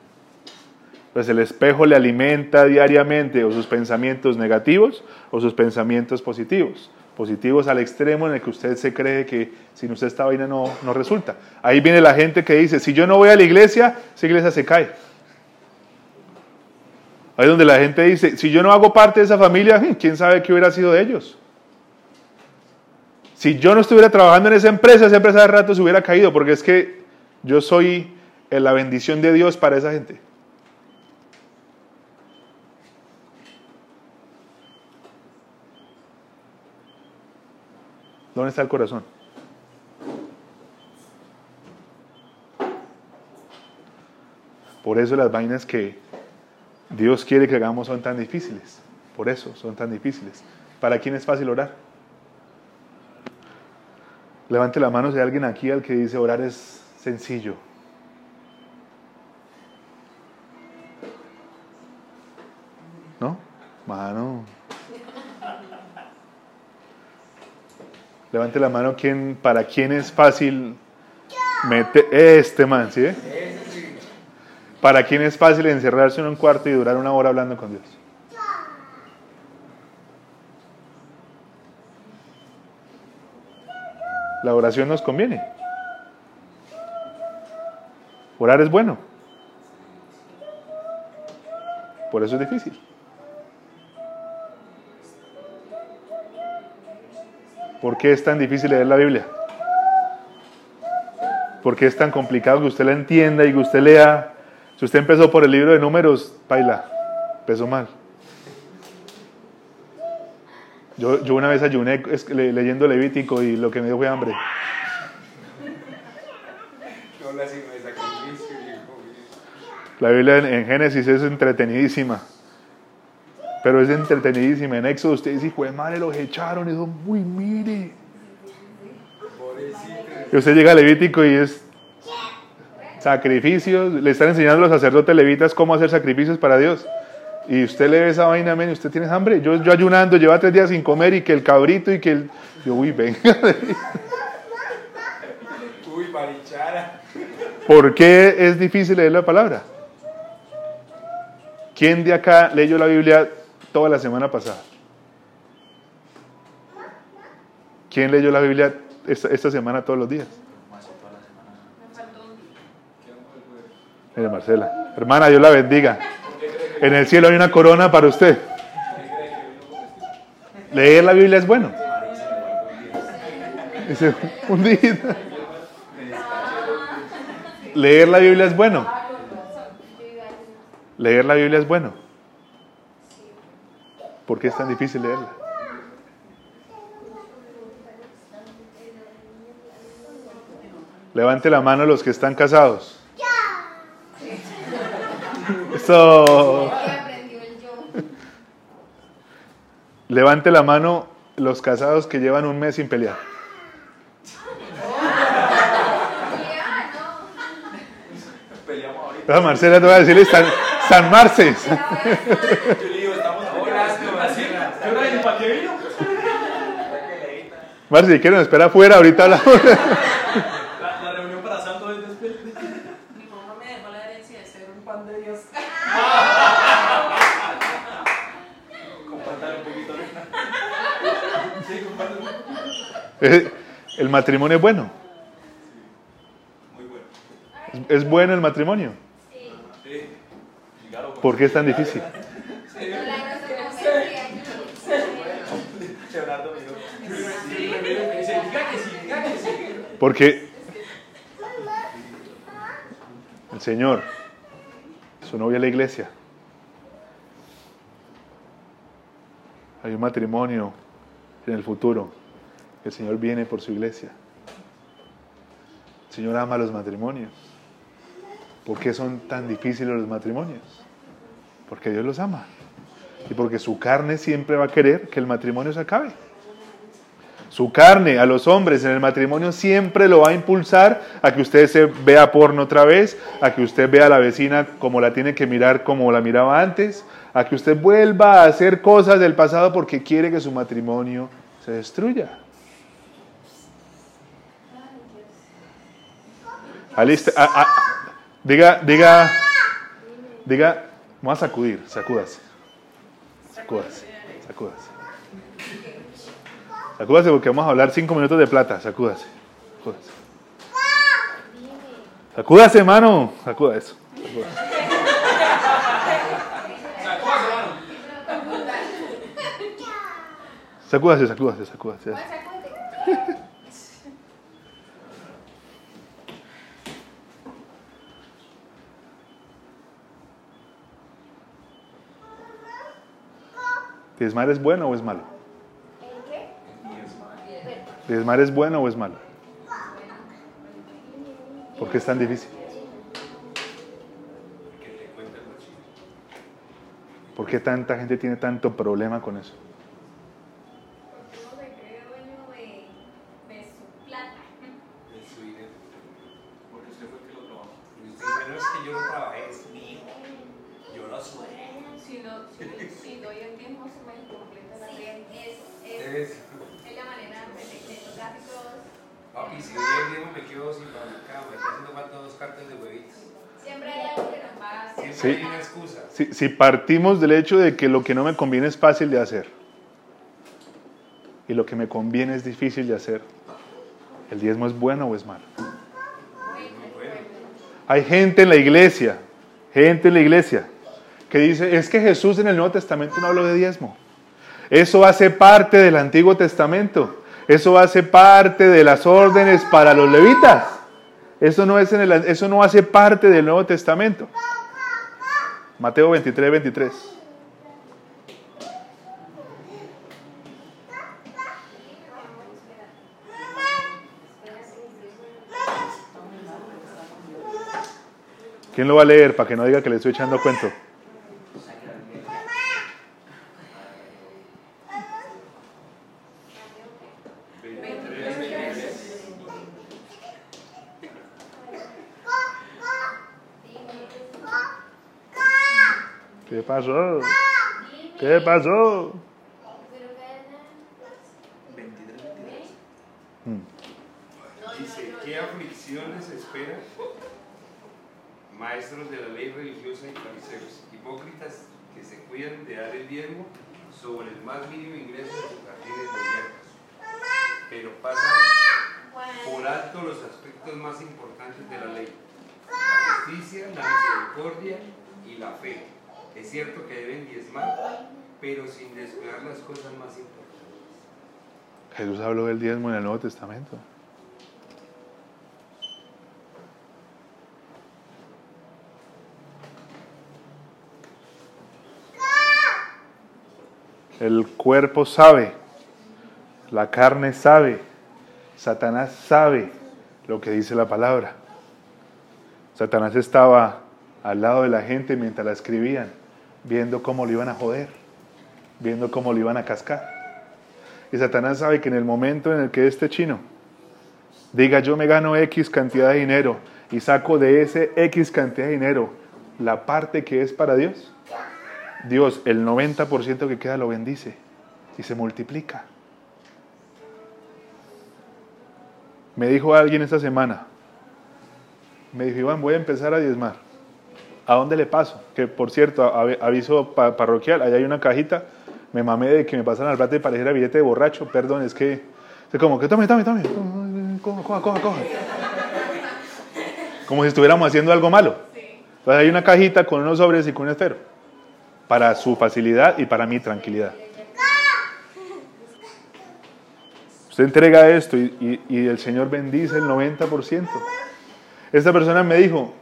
[SPEAKER 2] Pues el espejo le alimenta diariamente o sus pensamientos negativos o sus pensamientos positivos. Positivos al extremo en el que usted se cree que sin usted esta vaina no, no resulta. Ahí viene la gente que dice, si yo no voy a la iglesia, esa iglesia se cae. Ahí donde la gente dice, si yo no hago parte de esa familia, ¿quién sabe qué hubiera sido de ellos? Si yo no estuviera trabajando en esa empresa, esa empresa de rato se hubiera caído, porque es que yo soy eh, la bendición de Dios para esa gente. ¿Dónde está el corazón? Por eso las vainas que Dios quiere que hagamos son tan difíciles. Por eso son tan difíciles. ¿Para quién es fácil orar? Levante la mano si hay alguien aquí al que dice orar es sencillo. ¿No? Mano. Levante la mano quien, para quién es fácil meter este man, ¿sí? Para quién es fácil encerrarse en un cuarto y durar una hora hablando con Dios. La oración nos conviene. Orar es bueno. Por eso es difícil. ¿Por qué es tan difícil leer la Biblia? ¿Por qué es tan complicado que usted la entienda y que usted lea? Si usted empezó por el libro de números, baila, empezó mal. Yo, yo una vez ayuné leyendo Levítico y lo que me dio fue hambre.
[SPEAKER 3] La
[SPEAKER 2] Biblia en, en Génesis es entretenidísima. Pero es entretenidísima. En Éxodo usted dice, hijo de madre, los echaron. Y dijo, uy, mire. Y usted llega a Levítico y es sacrificios. Le están enseñando a los sacerdotes levitas cómo hacer sacrificios para Dios. Y usted le ve esa vaina, y usted tiene hambre. Yo, yo ayunando, lleva tres días sin comer y que el cabrito y que el... Yo, uy, venga.
[SPEAKER 3] Uy, marichara.
[SPEAKER 2] ¿Por qué es difícil leer la palabra? ¿Quién de acá leyó la Biblia toda la semana pasada? ¿Quién leyó la Biblia esta, esta semana todos los días? Mire, Marcela. Hermana, Dios la bendiga. En el cielo hay una corona para usted. Leer la Biblia es bueno. Dice, un día. Leer la Biblia es bueno. Leer la Biblia es bueno. ¿Por qué es tan difícil leerla? Levante la mano los que están casados. Eso. Levante la mano los casados que llevan un mes sin pelear.
[SPEAKER 3] Peleamos ahorita.
[SPEAKER 2] Ah, Marcela te voy a decirle San, San Marces.
[SPEAKER 4] Yo le digo, estamos hablando así. ¿Qué hora es? ¿Para qué vino?
[SPEAKER 2] Marce, si quieren, espera afuera, ahorita hablamos.
[SPEAKER 4] La, la reunión para Santo es después.
[SPEAKER 5] Mi mamá me dejó la herencia de ser un pan de Dios.
[SPEAKER 4] Compartan un poquito. Sí, compartan.
[SPEAKER 2] Eh, El matrimonio es bueno.
[SPEAKER 4] Muy bueno.
[SPEAKER 2] Es, es bueno el matrimonio.
[SPEAKER 4] Sí.
[SPEAKER 2] ¿Por qué es tan difícil?
[SPEAKER 4] Leonardo me dijo. Sí, me dice, me dice, diga que sí, diga que sí.
[SPEAKER 2] Porque el Señor, su novia es la iglesia. Hay un matrimonio en el futuro. El Señor viene por su iglesia. El Señor ama los matrimonios. ¿Por qué son tan difíciles los matrimonios? Porque Dios los ama. Y porque su carne siempre va a querer que el matrimonio se acabe. Su carne a los hombres en el matrimonio siempre lo va a impulsar a que usted se vea porno otra vez, a que usted vea a la vecina como la tiene que mirar como la miraba antes, a que usted vuelva a hacer cosas del pasado porque quiere que su matrimonio se destruya. Diga, diga, diga, vamos a sacudir, sacúdase, sacúdase, sacúdase. Sacúdase porque vamos a hablar cinco minutos de plata. Sacúdase. Sacúdase. Sacúdase, hermano. Sacuda eso. Sacúdase. Sacúdase, sacúdase, sacúdase. ¿Diezmar es bueno o es malo? ¿Diezmar es bueno o es malo? ¿Por qué es tan difícil? ¿Por qué tanta gente tiene tanto problema con eso?
[SPEAKER 5] Uno se cree dueño de, de su plata.
[SPEAKER 3] de su dinero.
[SPEAKER 4] Porque usted fue el que lo trabajó.
[SPEAKER 3] Y usted dice, no es que yo lo trabajé, es mío. Yo lo suelo.
[SPEAKER 5] Si no, si, si doy el tiempo, se me completa la
[SPEAKER 6] Sí,
[SPEAKER 5] renta.
[SPEAKER 6] es, es,
[SPEAKER 3] Es,
[SPEAKER 6] es la manera de, de tocar todos.
[SPEAKER 3] papi, si hoy el día me quedo sin para la cama, me está haciendo falta dos cartas de huevitos.
[SPEAKER 6] Siempre hay algo que nos va a hacer.
[SPEAKER 3] Siempre
[SPEAKER 2] Sí.
[SPEAKER 3] hay una excusa.
[SPEAKER 2] Si, partimos del hecho de que lo que no me conviene es fácil de hacer y lo que me conviene es difícil de hacer, ¿el diezmo es bueno o es malo? Hay gente en la iglesia, gente en la iglesia, que dice, es que Jesús en el Nuevo Testamento no habló de diezmo. Eso hace parte del Antiguo Testamento. Eso hace parte de las órdenes para los levitas. Eso no, es en el- eso no hace parte del Nuevo Testamento. Mateo 23, 23. ¿Quién lo va a leer para que no diga que le estoy echando cuento? ¿Qué pasó? ¿Qué pasó?
[SPEAKER 3] Dice, ¿qué aflicciones esperan? Maestros de la ley religiosa y fariseos, hipócritas que se cuidan de dar el diezmo sobre el más mínimo ingreso de sus jardines de hierbas, pero pasan por alto los aspectos más importantes de la ley, la justicia, la misericordia y la fe. Es cierto que deben diezmar, pero sin descuidar las cosas más importantes.
[SPEAKER 2] Jesús habló del diezmo en el Nuevo Testamento. El cuerpo sabe, la carne sabe, Satanás sabe lo que dice la palabra. Satanás estaba al lado de la gente mientras la escribían, viendo cómo lo iban a joder, viendo cómo lo iban a cascar. Y Satanás sabe que en el momento en el que este chino diga yo me gano X cantidad de dinero y saco de ese X cantidad de dinero la parte que es para Dios, Dios el 90% que queda lo bendice y se multiplica. Me dijo alguien esta semana, me dijo Iván, voy a empezar a diezmar. ¿A dónde le paso? Que por cierto, aviso pa- parroquial, allá hay una cajita me mamé de que me pasaran al plato y pareciera billete de borracho, perdón, es que, es como que tome, tome, tome, coja, coja, coja, coja. Como si estuviéramos haciendo algo malo. Entonces hay una cajita con unos sobres y con un esfero, para su facilidad y para mi tranquilidad. Usted entrega esto y, y- y el Señor bendice el 90%. Esta persona me dijo,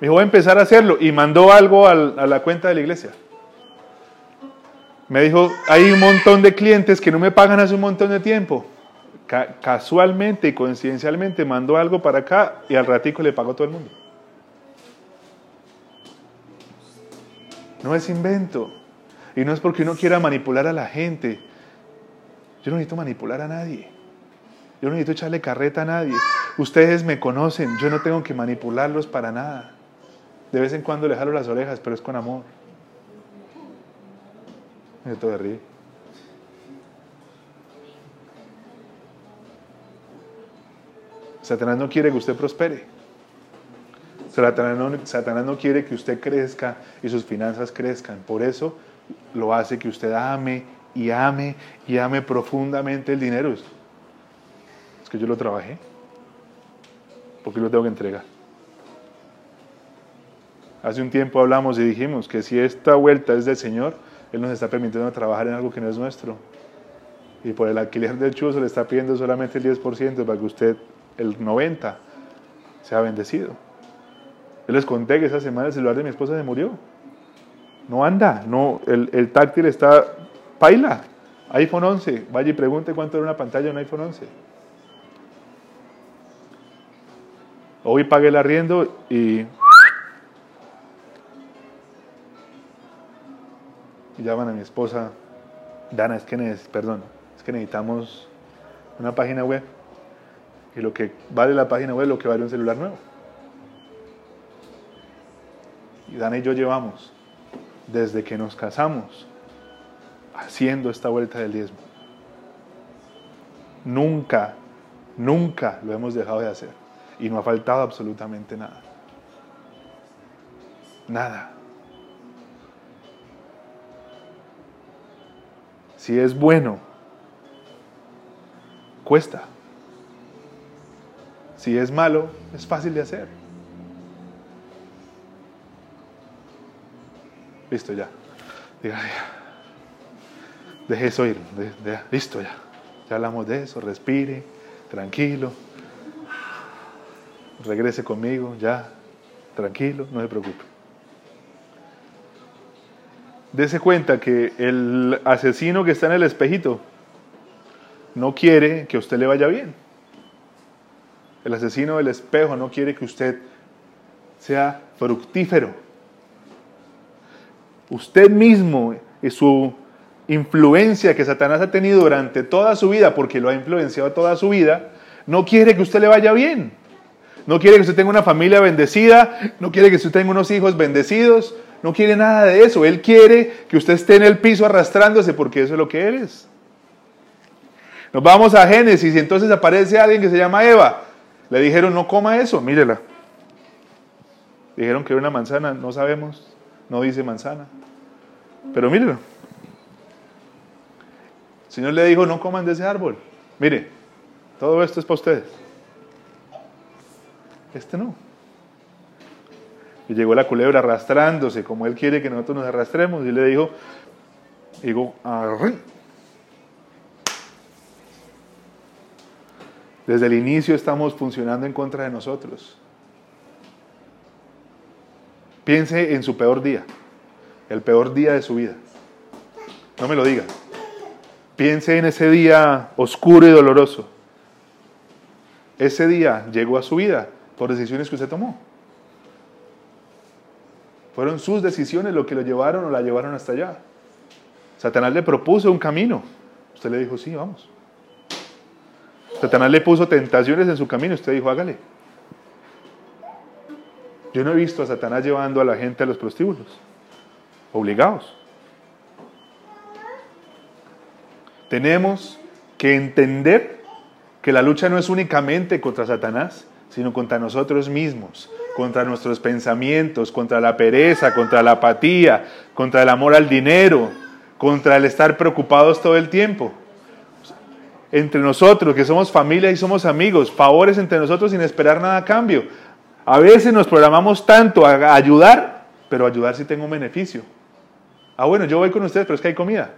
[SPEAKER 2] me dijo, voy a empezar a hacerlo y mandó algo al- a la cuenta de la iglesia. Me dijo, hay un montón de clientes que no me pagan hace un montón de tiempo. Ca- casualmente y coincidencialmente mandó algo para acá y al ratico le pagó todo el mundo. No es invento. Y no es porque uno quiera manipular a la gente. Yo no necesito manipular a nadie. Yo no necesito echarle carreta a nadie. Ustedes me conocen. Yo no tengo que manipularlos para nada. De vez en cuando le jalo las orejas, pero es con amor. Ríe. Satanás no quiere que usted prospere. Satanás no, Satanás no quiere que usted crezca y sus finanzas crezcan. Por eso lo hace que usted ame y ame y ame profundamente el dinero. Es que yo lo trabajé. Porque lo tengo que entregar. Hace un tiempo hablamos y dijimos que si esta vuelta es del Señor, Él nos está permitiendo trabajar en algo que no es nuestro. Y por el alquiler del chuzo le está pidiendo solamente el 10% para que usted, el 90%, sea bendecido. Yo les conté que esa semana el celular de mi esposa se murió. No anda, no, el, el táctil está paila. iPhone 11, vaya y pregunte cuánto era una pantalla de un iPhone 11. Hoy pagué el arriendo y llaman a mi esposa, Dana, es que, perdón, es que necesitamos una página web. Y lo que vale la página web es lo que vale un celular nuevo. Y Dana y yo llevamos, desde que nos casamos, haciendo esta vuelta del diezmo. Nunca, nunca lo hemos dejado de hacer. Y no ha faltado absolutamente nada. Nada. Si es bueno, cuesta. Si es malo, es fácil de hacer. Listo, ya. Deje eso ir. listo, ya. Ya hablamos de eso. Respire, tranquilo. Regrese conmigo, ya. Tranquilo, no se preocupe. Dese cuenta que el asesino que está en el espejito no quiere que usted le vaya bien. El asesino del espejo no quiere que usted sea fructífero. Usted mismo y su influencia que Satanás ha tenido durante toda su vida, porque lo ha influenciado toda su vida, no quiere que usted le vaya bien. No quiere que usted tenga una familia bendecida, no quiere que usted tenga unos hijos bendecidos, no quiere nada de eso. Él quiere que usted esté en el piso arrastrándose porque eso es lo que eres. Nos vamos a Génesis y entonces aparece alguien que se llama Eva. Le dijeron, no coma eso, mírela. Dijeron que era una manzana, no sabemos, no dice manzana. Pero mírelo. El Señor le dijo, no coman de ese árbol. Mire, todo esto es para ustedes. Este no. Y llegó la culebra arrastrándose, como Él quiere que nosotros nos arrastremos, y le dijo, digo. Desde el inicio estamos funcionando en contra de nosotros. Piense en su peor día, el peor día de su vida. No me lo diga. Piense en ese día oscuro y doloroso. Ese día llegó a su vida por decisiones que usted tomó. Fueron sus decisiones lo que lo llevaron o la llevaron hasta allá. Satanás le propuso un camino. Usted le dijo, sí, vamos. Satanás le puso tentaciones en su camino. Usted dijo, hágale. Yo no he visto a Satanás llevando a la gente a los prostíbulos. Obligados. Tenemos que entender que la lucha no es únicamente contra Satanás, sino contra nosotros mismos, contra nuestros pensamientos, contra la pereza, contra la apatía, contra el amor al dinero, contra el estar preocupados todo el tiempo. Entre nosotros, que somos familia y somos amigos, favores entre nosotros sin esperar nada a cambio. A veces nos programamos tanto a ayudar, pero ayudar si tengo un beneficio. Ah, bueno, yo voy con ustedes, pero es que hay comida.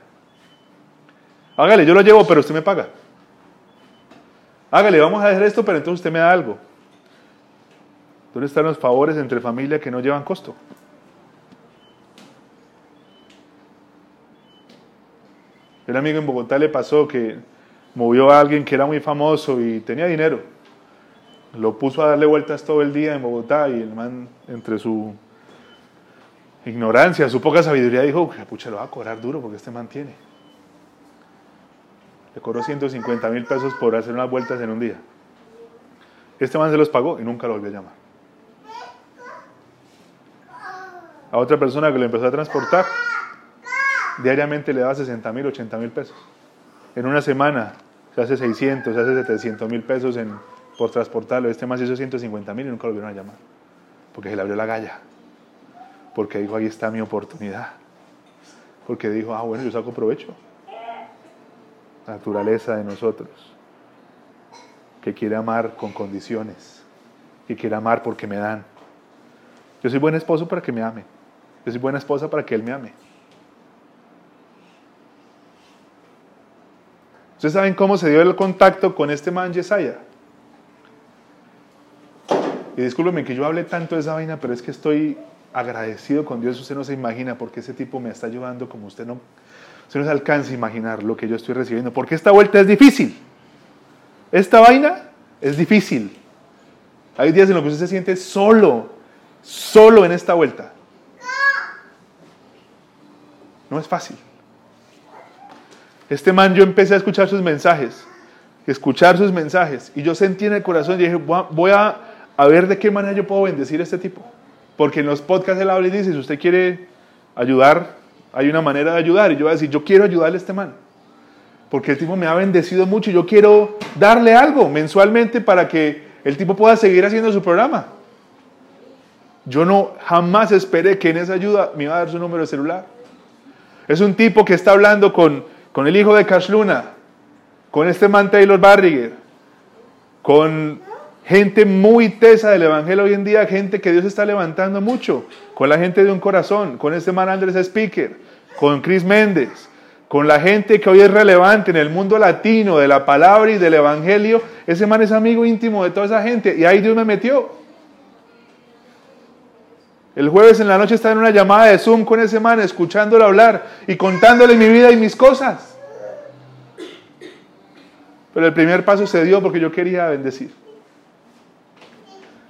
[SPEAKER 2] Hágale, yo lo llevo, pero usted me paga. Hágale, vamos a hacer esto, pero entonces usted me da algo. ¿Dónde están los favores entre familia que no llevan costo? El amigo en Bogotá le pasó que movió a alguien que era muy famoso y tenía dinero. Lo puso a darle vueltas todo el día en Bogotá y el man, entre su ignorancia, su poca sabiduría, dijo, pucha, lo va a cobrar duro porque este man tiene. Le cobró 150 mil pesos por hacer unas vueltas en un día. Este man se los pagó y nunca lo volvió a llamar. A otra persona que lo empezó a transportar, diariamente le daba 60 mil, 80 mil pesos. En una semana se hace 600, se hace 700 mil pesos en, por transportarlo. Este se hizo 150 mil y nunca lo volvieron a llamar. Porque se le abrió la galla. Porque dijo, ahí está mi oportunidad. Porque dijo, ah, bueno, yo saco provecho naturaleza de nosotros, que quiere amar con condiciones, que quiere amar porque me dan. Yo soy buen esposo para que me ame, yo soy buena esposa para que él me ame. ¿Ustedes saben cómo se dio el contacto con este man Yesaya? Y discúlpeme que yo hable tanto de esa vaina, pero es que estoy agradecido con Dios. Usted no se imagina porque ese tipo me está ayudando como usted no, Usted no se alcanza a imaginar lo que yo estoy recibiendo, porque esta vuelta es difícil. Esta vaina es difícil. Hay días en los que usted se siente solo, solo en esta vuelta. No es fácil. Este man yo empecé a escuchar sus mensajes, escuchar sus mensajes, y yo sentí en el corazón y dije, voy a, ver de qué manera yo puedo bendecir a este tipo. Porque en los podcasts él habla y dice, si usted quiere ayudar, hay una manera de ayudar. Y yo voy a decir, yo quiero ayudarle a este man. Porque el tipo me ha bendecido mucho y yo quiero darle algo mensualmente para que el tipo pueda seguir haciendo su programa. Yo no jamás esperé que en esa ayuda me iba a dar su número de celular. Es un tipo que está hablando con, con el hijo de Cash Luna, con este man Taylor Barriger, con gente muy tesa del Evangelio hoy en día, gente que Dios está levantando mucho, con la gente de un corazón, con este man Andrés Speaker, con Chris Méndez, con la gente que hoy es relevante en el mundo latino de la palabra y del Evangelio, ese man es amigo íntimo de toda esa gente y ahí Dios me metió. El jueves en la noche estaba en una llamada de Zoom con ese man, escuchándolo hablar y contándole mi vida y mis cosas. Pero el primer paso se dio porque yo quería bendecir.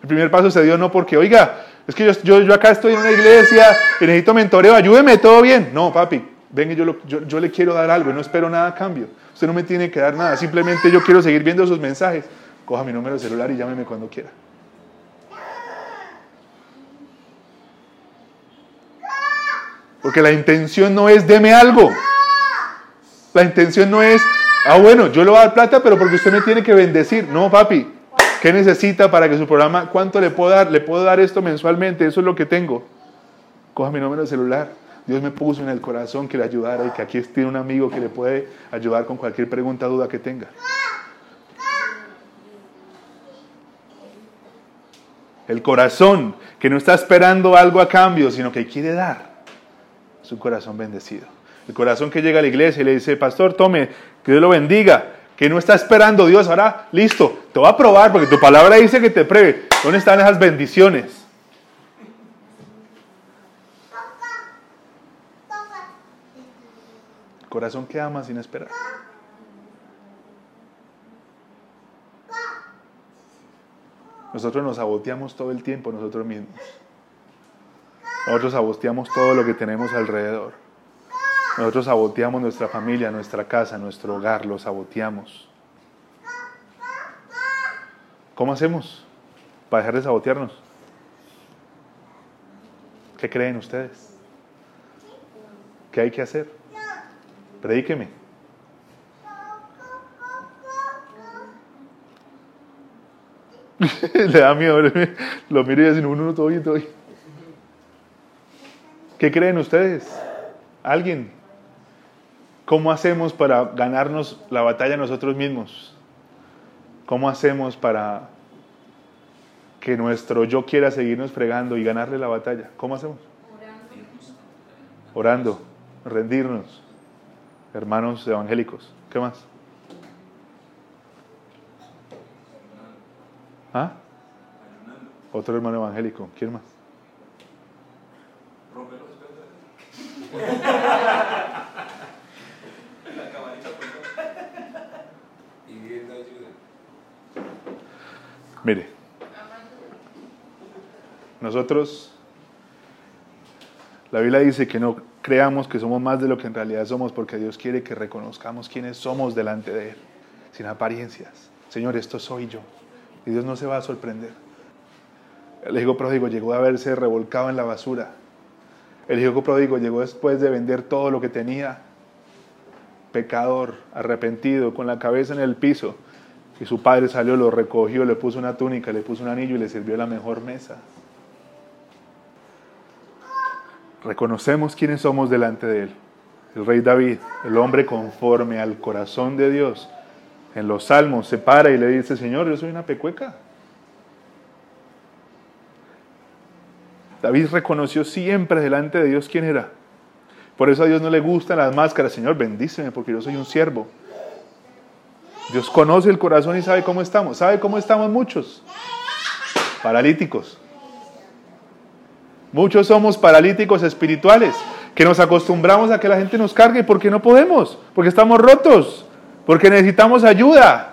[SPEAKER 2] El primer paso se dio no porque, oiga, es que yo, acá estoy en una iglesia y necesito mentoreo, ayúdeme, todo bien. No, papi, venga, yo, yo, yo le quiero dar algo y no espero nada a cambio. Usted no me tiene que dar nada, simplemente yo quiero seguir viendo sus mensajes. Coja mi número de celular y llámeme cuando quiera. Porque la intención no es deme algo. La intención no es, ah, bueno, yo le voy a dar plata, pero porque usted me tiene que bendecir. No, papi, ¿Qué necesita para que su programa, cuánto le puedo dar? Le puedo dar esto mensualmente, eso es lo que tengo. Coja mi número de celular. Dios me puso en el corazón que le ayudara y que aquí tiene un amigo que le puede ayudar con cualquier pregunta, duda que tenga. El corazón que no está esperando algo a cambio, sino que quiere dar, es un corazón bendecido. El corazón que llega a la iglesia y le dice, pastor, tome, que Dios lo bendiga que no está esperando Dios, ahora listo, te voy a probar porque tu palabra dice que te pruebe. ¿Dónde están esas bendiciones? Corazón que ama sin esperar. Nosotros nos saboteamos todo el tiempo nosotros mismos. Nosotros saboteamos todo lo que tenemos alrededor. Nosotros saboteamos nuestra familia, nuestra casa, nuestro hogar, lo saboteamos. ¿Cómo hacemos para dejar de sabotearnos? ¿Qué creen ustedes? ¿Qué hay que hacer? Predíqueme. Le da miedo, lo miro y dice, uno, todo bien, todo bien. ¿Qué creen ustedes? ¿Alguien? ¿Cómo hacemos para ganarnos la batalla nosotros mismos? ¿Cómo hacemos para que nuestro yo quiera seguirnos fregando y ganarle la batalla? ¿Cómo hacemos? Orando, rendirnos. Hermanos evangélicos, ¿qué más? ¿Ah? Otro hermano evangélico, ¿quién más? Mire, nosotros, la Biblia dice que no creamos que somos más de lo que en realidad somos porque Dios quiere que reconozcamos quiénes somos delante de Él, sin apariencias. Señor, esto soy yo. Y Dios no se va a sorprender. El hijo pródigo llegó a haberse revolcado en la basura. El hijo pródigo llegó después de vender todo lo que tenía, pecador, arrepentido, con la cabeza en el piso, y su padre salió, lo recogió, le puso una túnica, le puso un anillo y le sirvió la mejor mesa. Reconocemos quiénes somos delante de él. El rey David, el hombre conforme al corazón de Dios, en los salmos se para y le dice, Señor, yo soy una pecueca. David reconoció siempre delante de Dios quién era. Por eso a Dios no le gustan las máscaras. Señor, bendíceme porque yo soy un siervo. Dios conoce el corazón y sabe cómo estamos. ¿Sabe cómo estamos muchos? Paralíticos. Muchos somos paralíticos espirituales, que nos acostumbramos a que la gente nos cargue porque no podemos, porque estamos rotos, porque necesitamos ayuda.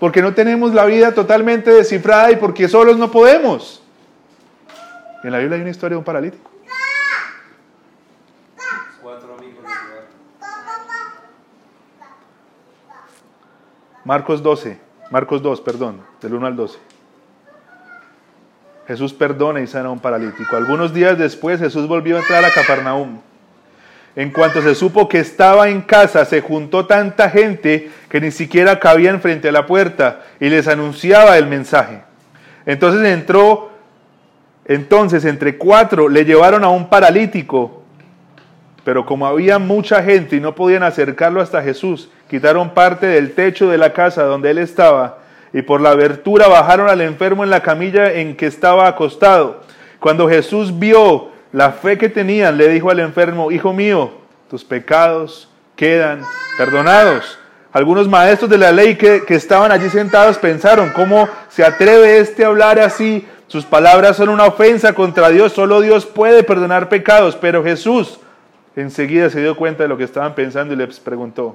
[SPEAKER 2] porque no tenemos la vida totalmente descifrada y porque solos no podemos. En la Biblia hay una historia de un paralítico. Marcos 12, Marcos 2, perdón, del 1 al 12. Jesús perdona y sana a un paralítico. Algunos días después Jesús volvió a entrar a Capernaum. En cuanto se supo que estaba en casa, se juntó tanta gente que ni siquiera cabían frente a la puerta y les anunciaba el mensaje. Entonces entró, entonces entre cuatro le llevaron a un paralítico, pero como había mucha gente y no podían acercarlo hasta Jesús, quitaron parte del techo de la casa donde él estaba y por la abertura bajaron al enfermo en la camilla en que estaba acostado. Cuando Jesús vio la fe que tenían, le dijo al enfermo, Hijo mío, tus pecados quedan perdonados. Algunos maestros de la ley que, que estaban allí sentados pensaron, ¿cómo se atreve este a hablar así? Sus palabras son una ofensa contra Dios, solo Dios puede perdonar pecados, pero Jesús enseguida se dio cuenta de lo que estaban pensando y les preguntó,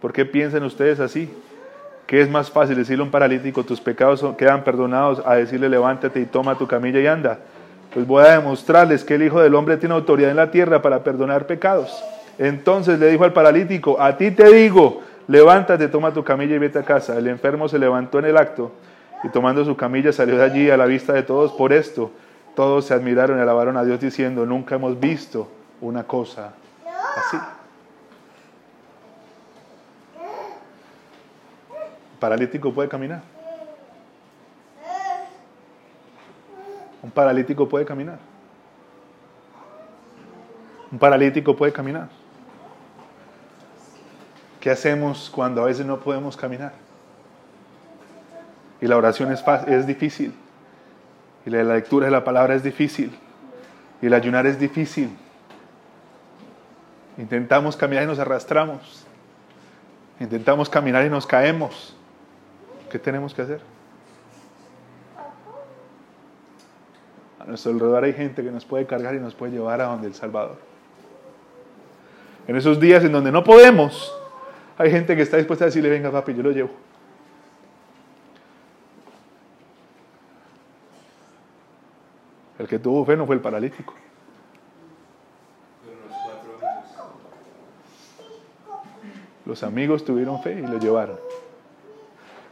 [SPEAKER 2] ¿por qué piensan ustedes así? ¿Qué es más fácil decirle a un paralítico, tus pecados quedan perdonados, a decirle levántate y toma tu camilla y anda? Pues voy a demostrarles que el Hijo del Hombre tiene autoridad en la tierra para perdonar pecados. Entonces le dijo al paralítico, a ti te digo, levántate, toma tu camilla y vete a casa. El enfermo se levantó en el acto y tomando su camilla salió de allí a la vista de todos. Por esto todos se admiraron y alabaron a Dios diciendo, nunca hemos visto una cosa así. Un paralítico puede caminar. Un paralítico puede caminar. Un paralítico puede caminar. ¿Qué hacemos cuando a veces no podemos caminar? Y la oración es, fácil, es difícil. Y la lectura de la palabra es difícil. Y el ayunar es difícil. Intentamos caminar y nos arrastramos. Intentamos caminar y nos caemos. ¿Qué tenemos que hacer? A nuestro alrededor hay gente que nos puede cargar y nos puede llevar a donde el Salvador. En esos días en donde no podemos, hay gente que está dispuesta a decirle, venga papi, yo lo llevo. El que tuvo fe no fue el paralítico.
[SPEAKER 3] Los amigos
[SPEAKER 2] tuvieron fe y lo llevaron.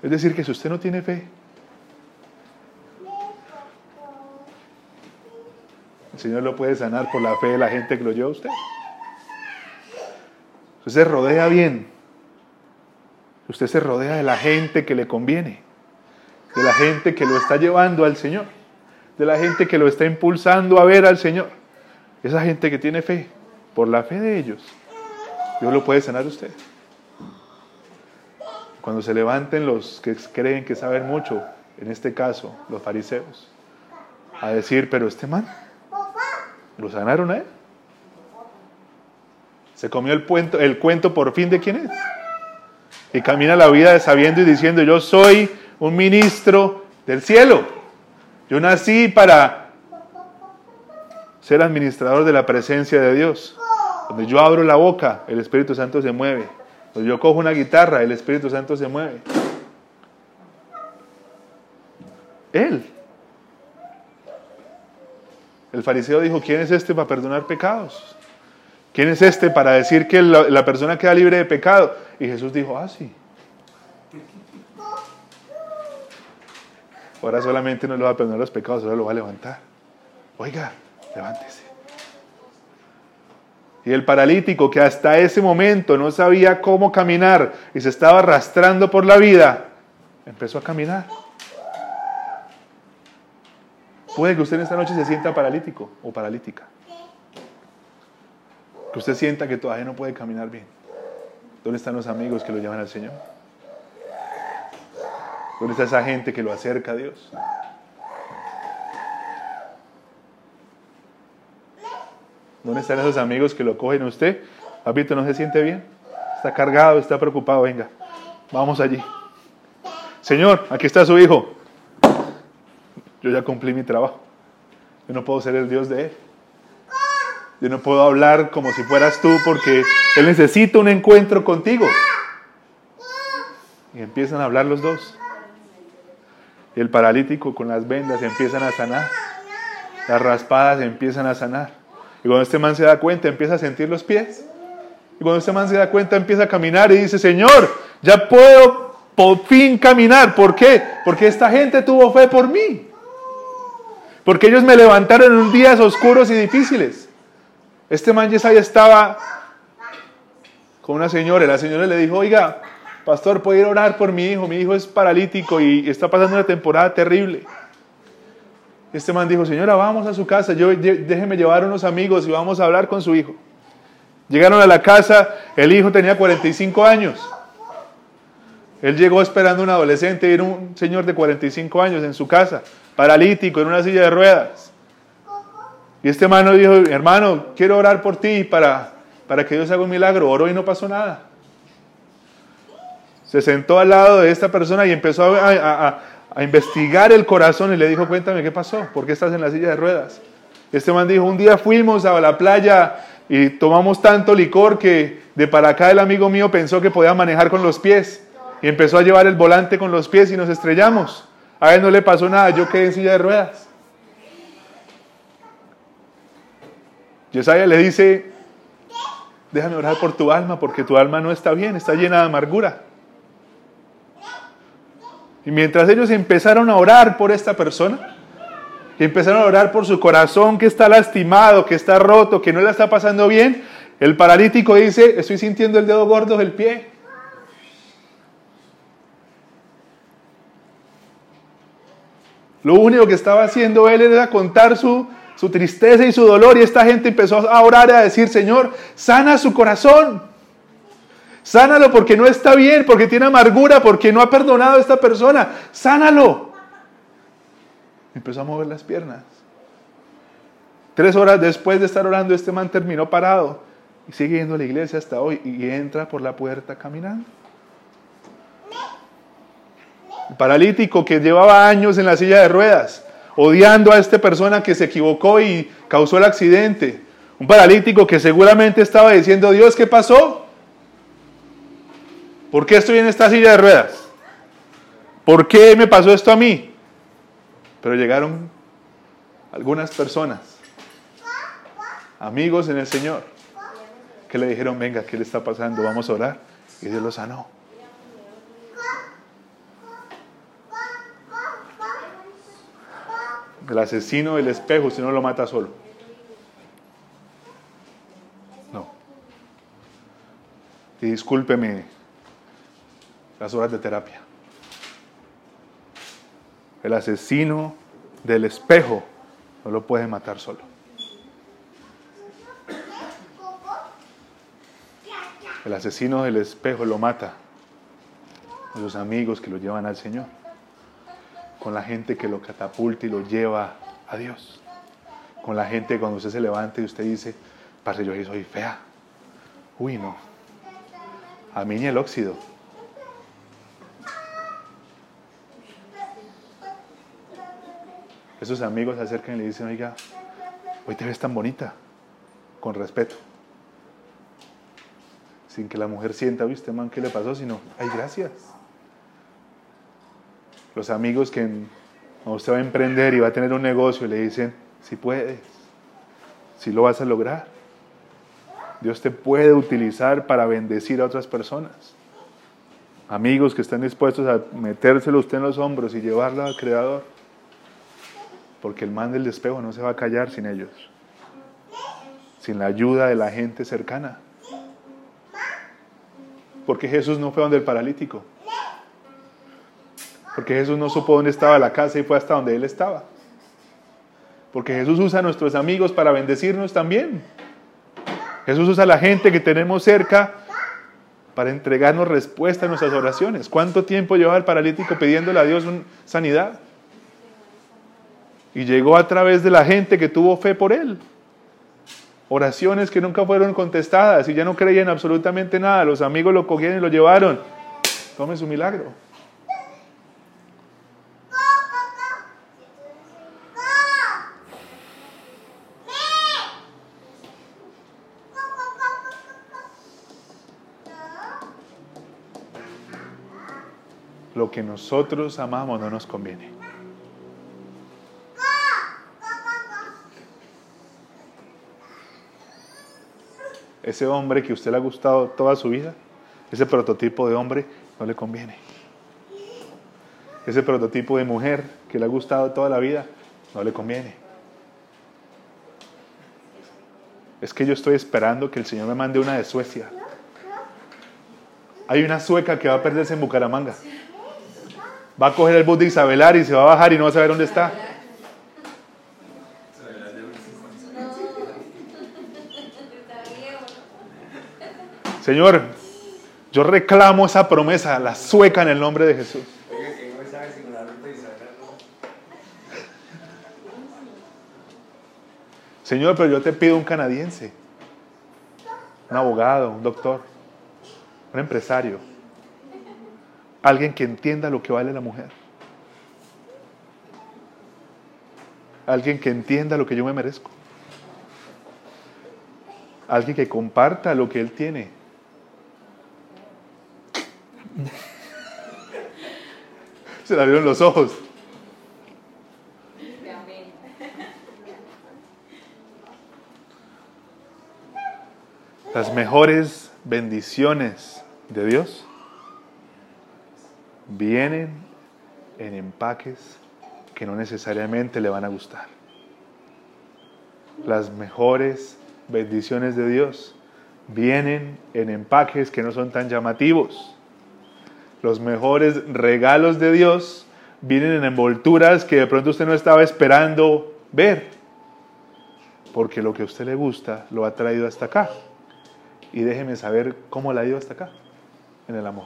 [SPEAKER 2] Es decir, que si usted no tiene fe, el Señor lo puede sanar por la fe de la gente que lo lleva a usted. Usted se rodea bien. Usted se rodea de la gente que le conviene. De la gente que lo está llevando al Señor. De la gente que lo está impulsando a ver al Señor. Esa gente que tiene fe. Por la fe de ellos. Dios lo puede sanar a usted. Cuando se levanten los que creen que saben mucho, en este caso los fariseos, a decir, pero este man, ¿lo sanaron a él? Se comió el, cuento, el cuento por fin de quién es. Y camina la vida sabiendo y diciendo, yo soy un ministro del cielo. Yo nací para ser administrador de la presencia de Dios. Donde yo abro la boca, el Espíritu Santo se mueve. Cuando yo cojo una guitarra, el Espíritu Santo se mueve. Él. El fariseo dijo, ¿quién es este para perdonar pecados? ¿Quién es este para decir que la, la persona queda libre de pecado? Y Jesús dijo, ah, sí. Ahora solamente no le va a perdonar los pecados, ahora lo va a levantar. Oiga, levántese. Y el paralítico que hasta ese momento no sabía cómo caminar y se estaba arrastrando por la vida, empezó a caminar. Puede que usted en esta noche se sienta paralítico o paralítica. Que usted sienta que todavía no puede caminar bien. ¿Dónde están los amigos que lo llevan al Señor? ¿Dónde está esa gente que lo acerca a Dios? ¿Dónde están esos amigos que lo cogen a usted? Papito, ¿no se siente bien? Está cargado, está preocupado, venga, vamos allí. Señor, aquí está su hijo. Yo ya cumplí mi trabajo. Yo no puedo ser el Dios de él. Yo no puedo hablar como si fueras tú porque él necesita un encuentro contigo. Y empiezan a hablar los dos. Y el paralítico con las vendas empiezan a sanar. Las raspadas empiezan a sanar. Y cuando este man se da cuenta, empieza a sentir los pies. Y cuando este man se da cuenta, empieza a caminar y dice, Señor, ya puedo por fin caminar. ¿Por qué? Porque esta gente tuvo fe por mí. Porque ellos me levantaron en días oscuros y difíciles. Este man Yesaya estaba con una señora. La señora le dijo, oiga, pastor, ¿puede ir a orar por mi hijo? Mi hijo es paralítico y está pasando una temporada terrible. Este man dijo, señora, vamos a su casa, yo, déjeme llevar unos amigos y vamos a hablar con su hijo. Llegaron a la casa, el hijo tenía 45 años. Él llegó esperando un adolescente era un señor de 45 años en su casa, paralítico, en una silla de ruedas. Y este hermano dijo, hermano, quiero orar por ti para, para que Dios haga un milagro. Oró y no pasó nada. Se sentó al lado de esta persona y empezó a, investigar el corazón y le dijo, cuéntame qué pasó, ¿por qué estás en la silla de ruedas? Este man dijo, un día fuimos a la playa y tomamos tanto licor que de para acá el amigo mío pensó que podía manejar con los pies y empezó a llevar el volante con los pies y nos estrellamos. A él no le pasó nada, yo quedé en silla de ruedas. Yesaya le dice, déjame orar por tu alma porque tu alma no está bien, está llena de amargura. Y mientras ellos empezaron a orar por esta persona, empezaron a orar por su corazón que está lastimado, que está roto, que no le está pasando bien, el paralítico dice, estoy sintiendo el dedo gordo del pie. Lo único que estaba haciendo él era contar su, su tristeza y su dolor y esta gente empezó a orar y a decir, Señor, sana su corazón. Sánalo porque no está bien, porque tiene amargura, porque no ha perdonado a esta persona. Sánalo. Empezó a mover las piernas. Tres horas después de estar orando, este man terminó parado y sigue yendo a la iglesia hasta hoy y entra por la puerta caminando. Paralítico que llevaba años en la silla de ruedas, odiando a esta persona que se equivocó y causó el accidente. Un paralítico que seguramente estaba diciendo, Dios, ¿qué pasó? ¿Por qué estoy en esta silla de ruedas? ¿Por qué me pasó esto a mí? Pero llegaron algunas personas, amigos en el Señor, que le dijeron, venga, ¿qué le está pasando? Vamos a orar. Y Dios lo sanó. El asesino del espejo, si no lo mata solo. No. Y discúlpeme, las horas de terapia. El asesino del espejo no lo puede matar solo. El asesino del espejo lo mata con los amigos que lo llevan al Señor, con la gente que lo catapulta y lo lleva a Dios, con la gente cuando usted se levanta y usted dice, parce, yo soy fea. Uy, no. A mí ni el óxido. Esos amigos se acercan y le dicen, oiga, hoy te ves tan bonita, con respeto. Sin que la mujer sienta, viste, man, ¿qué le pasó? Sino, ay, gracias. Los amigos que usted va a emprender y va a tener un negocio le dicen, si puedes, si lo vas a lograr. Dios te puede utilizar para bendecir a otras personas. Amigos que están dispuestos a metérselo usted en los hombros y llevarlo al Creador porque el man del espejo no se va a callar sin ellos, sin la ayuda de la gente cercana. Porque Jesús no fue donde el paralítico. Porque Jesús no supo dónde estaba la casa y fue hasta donde él estaba. Porque Jesús usa a nuestros amigos para bendecirnos también. Jesús usa a la gente que tenemos cerca para entregarnos respuesta a nuestras oraciones. ¿Cuánto tiempo lleva el paralítico pidiéndole a Dios sanidad? Y llegó a través de la gente que tuvo fe por él. Oraciones que nunca fueron contestadas y ya no creían absolutamente nada. Los amigos lo cogieron y lo llevaron. Tome su milagro. lo que nosotros amamos no nos conviene. Ese hombre que usted le ha gustado toda su vida, ese prototipo de hombre no le conviene. Ese prototipo de mujer que le ha gustado toda la vida, no le conviene. Es que yo estoy esperando que el Señor me mande una de Suecia. Hay una sueca que va a perderse en Bucaramanga. Va a coger el bus de Isabelar y se va a bajar y no va a saber dónde está. Señor, yo reclamo esa promesa, la sueca en el nombre de Jesús. Señor, pero yo te pido un canadiense, un abogado, un doctor, un empresario, alguien que entienda lo que vale la mujer, alguien que entienda lo que yo me merezco, alguien que comparta lo que él tiene. Se le abrieron los ojos. Las mejores bendiciones de Dios vienen en empaques que no necesariamente le van a gustar. Las mejores bendiciones de Dios vienen en empaques que no son tan llamativos. Los mejores regalos de Dios vienen en envolturas que de pronto usted no estaba esperando ver. Porque lo que a usted le gusta lo ha traído hasta acá. Y déjeme saber cómo la ha ido hasta acá, en el amor.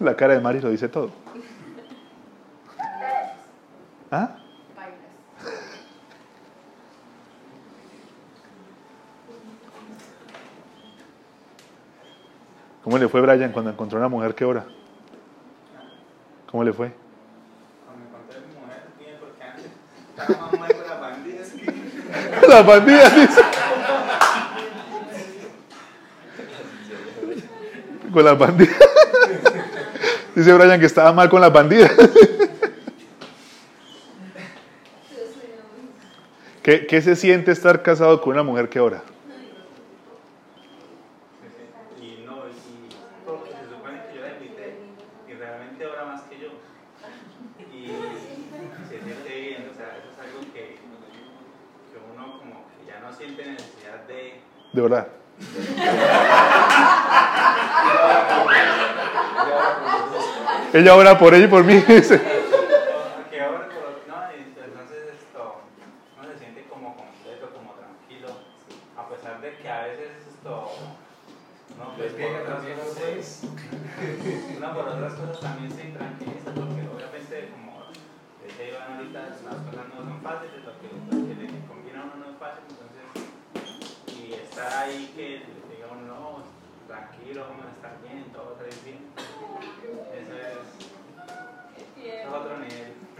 [SPEAKER 2] La cara de Mari lo dice todo. ¿Ah? ¿Cómo le fue Brian cuando encontró una mujer que ora? ¿Cómo le fue?
[SPEAKER 4] Cuando encontré a mi mujer, bien, porque antes estaba más mal con las bandidas que...
[SPEAKER 2] La bandida dice. Con las bandidas. Dice Brian que estaba mal con las bandidas. ¿Qué, ¿Qué se siente estar casado con una mujer que ora?
[SPEAKER 4] Y no, y porque se supone que yo la invité y realmente ora más que yo. Y se siente bien, o sea, eso es algo que, que uno como que ya no siente necesidad de...
[SPEAKER 2] De orar. Ella ora por ella y por mí. dice.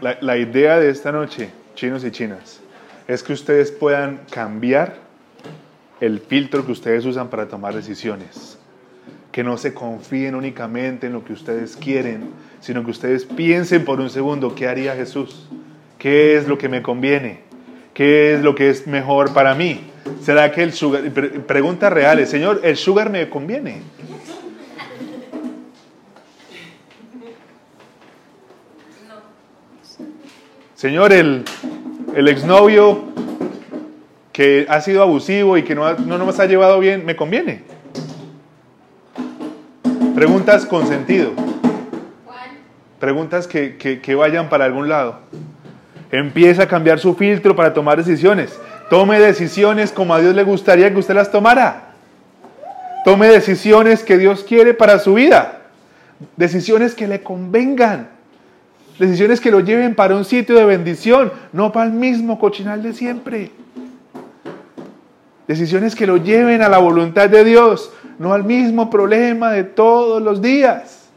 [SPEAKER 2] La, idea de esta noche, chinos y chinas, es que ustedes puedan cambiar el filtro que ustedes usan para tomar decisiones. Que no se confíen únicamente en lo que ustedes quieren, sino que ustedes piensen por un segundo qué haría Jesús, qué es lo que me conviene, qué es lo que es mejor para mí. ¿Será que el sugar, pre- preguntas reales, Señor, el sugar me conviene? Señor, el, exnovio que ha sido abusivo y que no, nos ha llevado bien, ¿me conviene? Preguntas con sentido, preguntas que vayan para algún lado. Empieza a cambiar su filtro para tomar decisiones. Tome decisiones como a Dios le gustaría que usted las tomara. Tome decisiones que Dios quiere para su vida. Decisiones que le convengan. Decisiones que lo lleven para un sitio de bendición, no para el mismo cochinal de siempre. Decisiones que lo lleven a la voluntad de Dios, no al mismo problema de todos los días.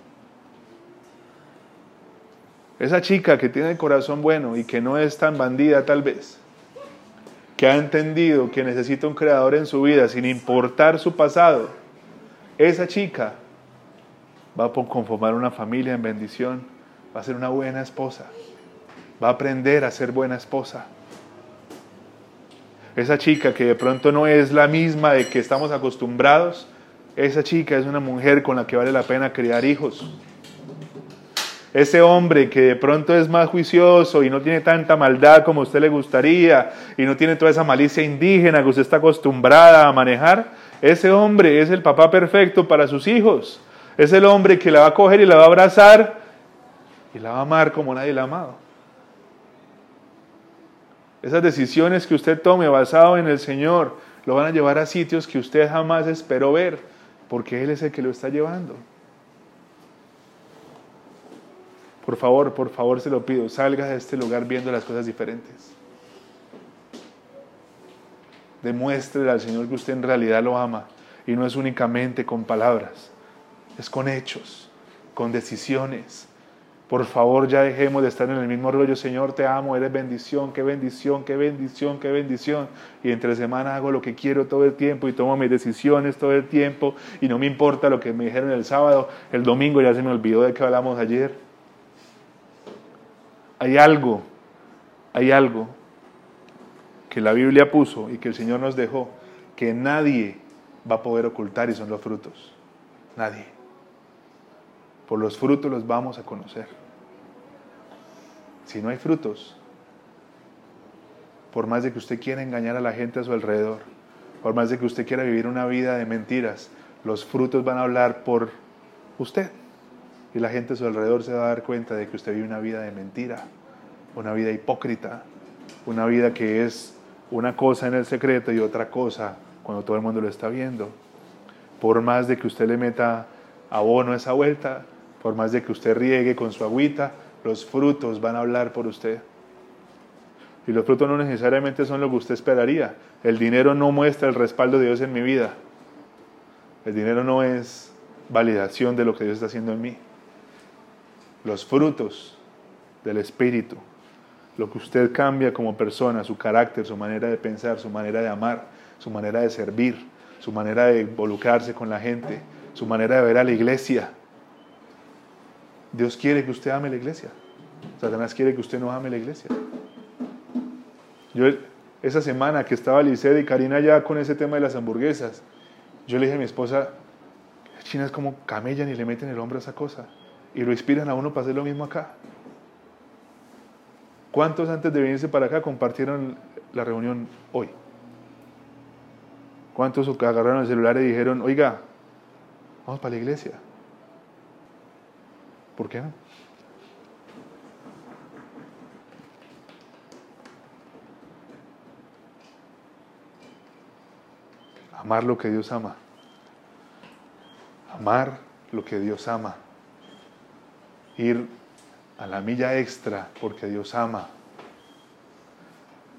[SPEAKER 2] Esa chica que tiene el corazón bueno y que no es tan bandida tal vez, que ha entendido que necesita un creador en su vida sin importar su pasado, esa chica va a conformar una familia en bendición, va a ser una buena esposa, va a aprender a ser buena esposa. Esa chica que de pronto no es la misma de que estamos acostumbrados, esa chica es una mujer con la que vale la pena criar hijos. Ese hombre que de pronto es más juicioso y no tiene tanta maldad como a usted le gustaría y no tiene toda esa malicia indígena que usted está acostumbrada a manejar, ese hombre es el papá perfecto para sus hijos. Es el hombre que la va a coger y la va a abrazar y la va a amar como nadie la ha amado. Esas decisiones que usted tome basado en el Señor lo van a llevar a sitios que usted jamás esperó ver, porque Él es el que lo está llevando. Por favor, por favor se lo pido, salga de este lugar viendo las cosas diferentes. Demuéstrele al Señor que usted en realidad lo ama y no es únicamente con palabras, es con hechos, con decisiones. Por favor, ya dejemos de estar en el mismo rollo. Señor, te amo, eres bendición, qué bendición, qué bendición, qué bendición. Y entre semana hago lo que quiero todo el tiempo y tomo mis decisiones todo el tiempo y no me importa lo que me dijeron el sábado, el domingo ya se me olvidó de que hablamos ayer. Hay algo, hay algo que la Biblia puso y que el Señor nos dejó que nadie va a poder ocultar y son los frutos. Nadie. Por los frutos los vamos a conocer. Si no hay frutos, por más de que usted quiera engañar a la gente a su alrededor, por más de que usted quiera vivir una vida de mentiras, los frutos van a hablar por usted. Y la gente a su alrededor se va a dar cuenta de que usted vive una vida de mentira, una vida hipócrita, una vida que es una cosa en el secreto y otra cosa cuando todo el mundo lo está viendo. Por más de que usted le meta abono a esa vuelta, por más de que usted riegue con su agüita, los frutos van a hablar por usted. Y los frutos no necesariamente son lo que usted esperaría. El dinero no muestra el respaldo de Dios en mi vida. El dinero no es validación de lo que Dios está haciendo en mí los frutos del Espíritu, lo que usted cambia como persona, su carácter, su manera de pensar, su manera de amar, su manera de servir, su manera de involucrarse con la gente, su manera de ver a la iglesia. Dios quiere que usted ame la iglesia. Satanás quiere que usted no ame la iglesia. Yo esa semana que estaba Liceda y Karina ya con ese tema de las hamburguesas, yo le dije a mi esposa, China es como camellan y le meten el hombro a esa cosa y lo inspiran a uno para hacer lo mismo acá. ¿Cuántos antes de venirse para acá compartieron la reunión hoy? ¿Cuántos agarraron el celular y dijeron, oiga, vamos para la iglesia? ¿Por qué no? Amar lo que Dios ama. Amar lo que Dios ama ir a la milla extra porque Dios ama.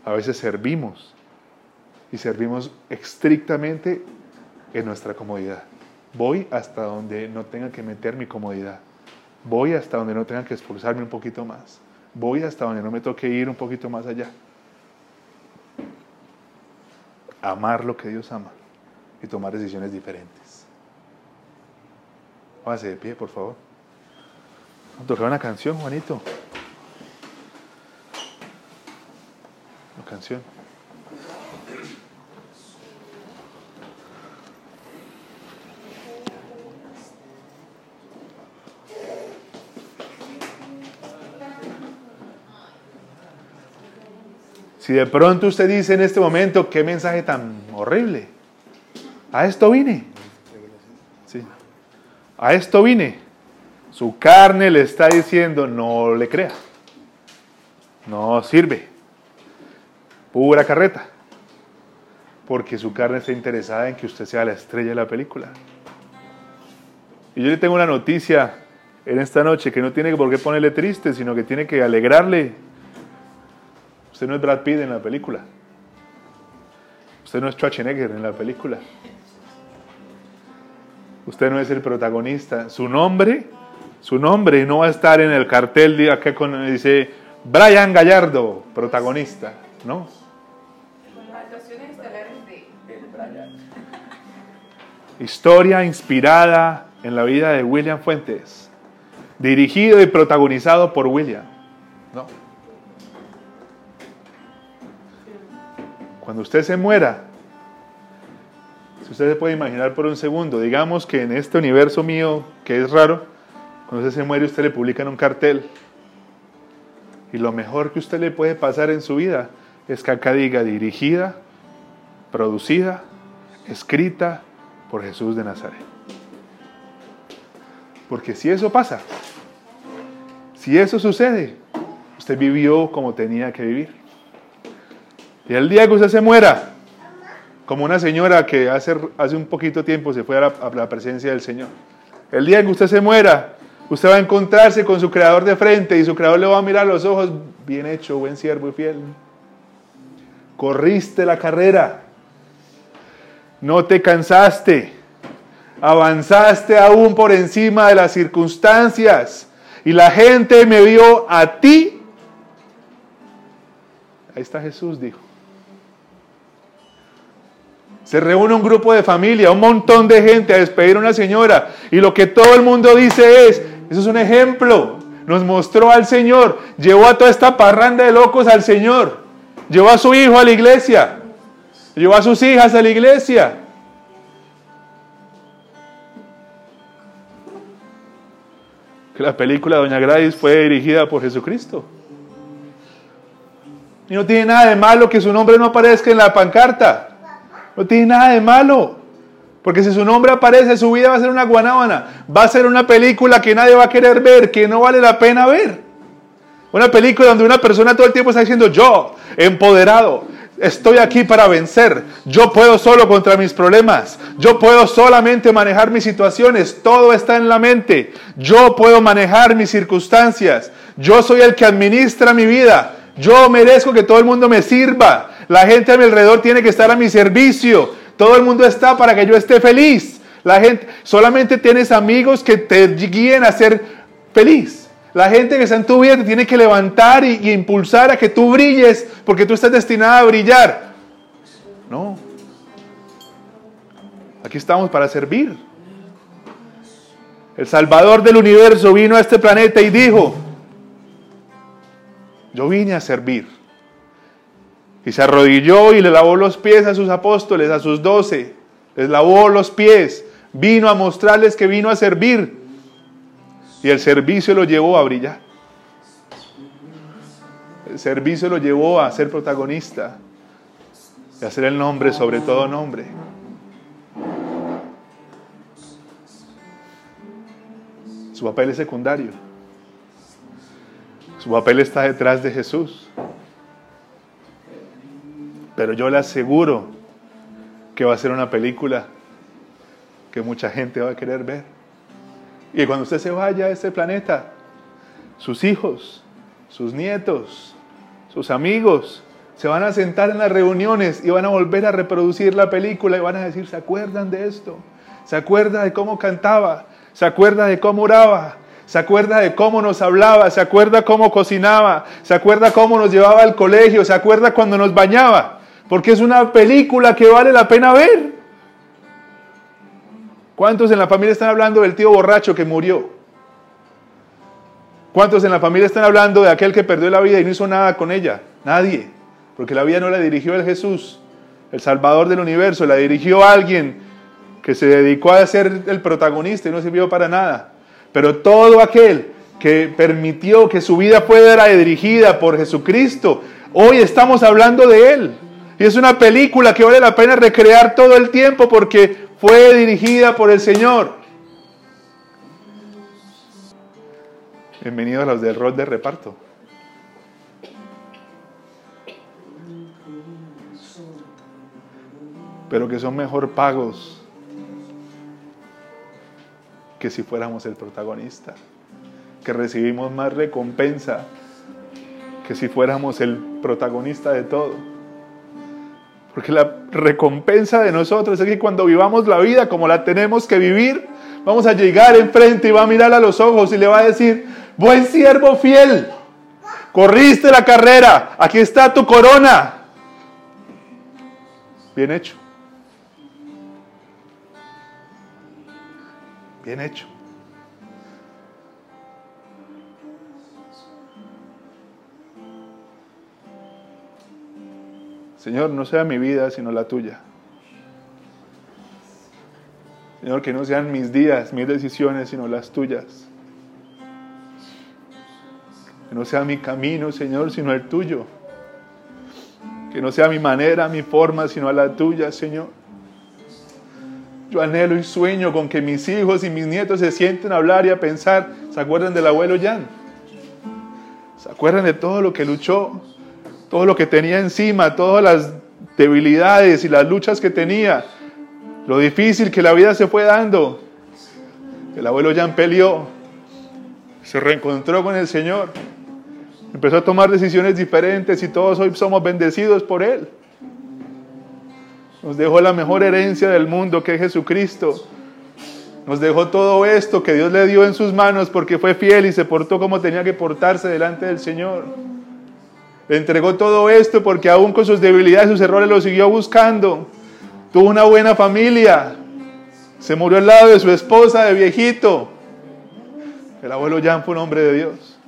[SPEAKER 2] A veces servimos y servimos estrictamente en nuestra comodidad. Voy hasta donde no tenga que meter mi comodidad. Voy hasta donde no tenga que esforzarme un poquito más. Voy hasta donde no me toque ir un poquito más allá. Amar lo que Dios ama y tomar decisiones diferentes. Póngase de pie, por favor. Tocar una canción, Juanito. Una canción. Si de pronto usted dice en este momento, qué mensaje tan horrible. A esto vine. Sí. A esto vine. Su carne le está diciendo, no le crea. No sirve. Pura carreta. Porque su carne está interesada en que usted sea la estrella de la película. Y yo le tengo una noticia en esta noche que no tiene por qué ponerle triste, sino que tiene que alegrarle. Usted no es Brad Pitt en la película. Usted no es Schwarzenegger en la película. Usted no es el protagonista. Su nombre su nombre no va a estar en el cartel de acá con dice Brian Gallardo, protagonista, ¿no? Historia inspirada en la vida de William Fuentes, dirigido y protagonizado por William. Cuando usted se muera, si usted se puede imaginar por un segundo, digamos que en este universo mío, que es raro, cuando usted se muere usted le publica en un cartel. Y lo mejor que usted le puede pasar en su vida es que acá diga dirigida, producida, escrita por Jesús de Nazaret. Porque si eso pasa, si eso sucede, usted vivió como tenía que vivir. Y el día que usted se muera, como una señora que hace, hace un poquito tiempo se fue a la, presencia del Señor. El día que usted se muera, usted va a encontrarse con su creador de frente y su creador le va a mirar los ojos, bien hecho, buen siervo y fiel. Corriste la carrera, no te cansaste, avanzaste aún por encima de las circunstancias y la gente me vio a ti. Ahí está Jesús, dijo. Se reúne un grupo de familia, un montón de gente a despedir a una señora. Y lo que todo el mundo dice es, eso es un ejemplo. Nos mostró al Señor. Llevó a toda esta parranda de locos al Señor. Llevó a su hijo a la iglesia. Llevó a sus hijas a la iglesia. Que la película Doña Gladys fue dirigida por Jesucristo. Y no tiene nada de malo que su nombre no aparezca en la pancarta. No tiene nada de malo. Porque si su nombre aparece, su vida va a ser una guanábana. Va a ser una película que nadie va a querer ver, que no vale la pena ver. Una película donde una persona todo el tiempo está diciendo, yo, empoderado, estoy aquí para vencer. Yo puedo solo contra mis problemas. Yo puedo solamente manejar mis situaciones. Todo está en la mente. Yo puedo manejar mis circunstancias. Yo soy el que administra mi vida. Yo merezco que todo el mundo me sirva. La gente a mi alrededor tiene que estar a mi servicio. Todo el mundo está para que yo esté feliz. La gente, solamente tienes amigos que te guíen a ser feliz. La gente que está en tu vida tiene que levantar y, y impulsar a que tú brilles porque tú estás destinada a brillar. No. Aquí estamos para servir. El Salvador del universo vino a este planeta y dijo, yo vine a servir. Y se arrodilló y le lavó los pies a sus apóstoles, a sus doce. Les lavó los pies. Vino a mostrarles que vino a servir. Y el servicio lo llevó a brillar. El servicio lo llevó a ser protagonista. Y a ser el nombre sobre todo nombre. Su papel es secundario. Su papel está detrás de Jesús. Pero yo le aseguro que va a ser una película que mucha gente va a querer ver. Y cuando usted se vaya a este planeta, sus hijos, sus nietos, sus amigos, se van a sentar en las reuniones y van a volver a reproducir la película y van a decir, ¿se acuerdan de esto? ¿Se acuerda de cómo cantaba? ¿Se acuerda de cómo oraba? ¿Se acuerda de cómo nos hablaba? ¿Se acuerda cómo cocinaba? ¿Se acuerda cómo nos llevaba al colegio? ¿Se acuerda cuando nos bañaba? Porque es una película que vale la pena ver. ¿Cuántos en la familia están hablando del tío borracho que murió? ¿Cuántos en la familia están hablando de aquel que perdió la vida y no hizo nada con ella? Nadie. Porque la vida no la dirigió el Jesús, el Salvador del universo, la dirigió alguien que se dedicó a ser el protagonista y no sirvió para nada. Pero todo aquel que permitió que su vida fuera dirigida por Jesucristo, hoy estamos hablando de Él. Y es una película que vale la pena recrear todo el tiempo porque fue dirigida por el Señor. Bienvenidos a los del rol de reparto. Pero que son mejor pagos que si fuéramos el protagonista. Que recibimos más recompensa que si fuéramos el protagonista de todo. Porque la recompensa de nosotros es que cuando vivamos la vida como la tenemos que vivir, vamos a llegar enfrente y va a mirar a los ojos y le va a decir, buen siervo fiel, corriste la carrera, aquí está tu corona. Bien hecho. Bien hecho. Señor, no sea mi vida, sino la tuya. Señor, que no sean mis días, mis decisiones, sino las tuyas. Que no sea mi camino, Señor, sino el tuyo. Que no sea mi manera, mi forma, sino la tuya, Señor. Yo anhelo y sueño con que mis hijos y mis nietos se sienten a hablar y a pensar, se acuerdan del abuelo Jan. Se acuerdan de todo lo que luchó, todo lo que tenía encima, todas las debilidades y las luchas que tenía, lo difícil que la vida se fue dando. El abuelo Jan peleó, se reencontró con el Señor, empezó a tomar decisiones diferentes y todos hoy somos bendecidos por Él. Nos dejó la mejor herencia del mundo que es Jesucristo. Nos dejó todo esto que Dios le dio en sus manos porque fue fiel y se portó como tenía que portarse delante del Señor. Le entregó todo esto porque aún con sus debilidades y sus errores lo siguió buscando. Tuvo una buena familia. Se murió al lado de su esposa de viejito. El abuelo Jan fue un hombre de Dios.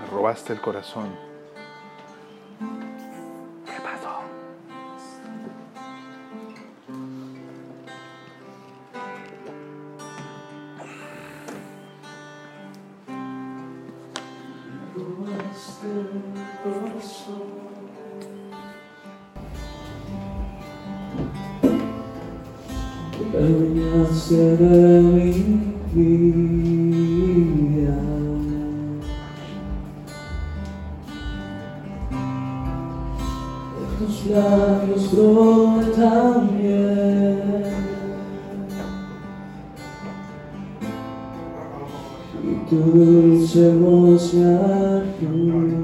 [SPEAKER 2] Me robaste el corazón.
[SPEAKER 1] Adueñaste de mi vida. De tus labios brota miel. Y tu dulce voz me arrulla.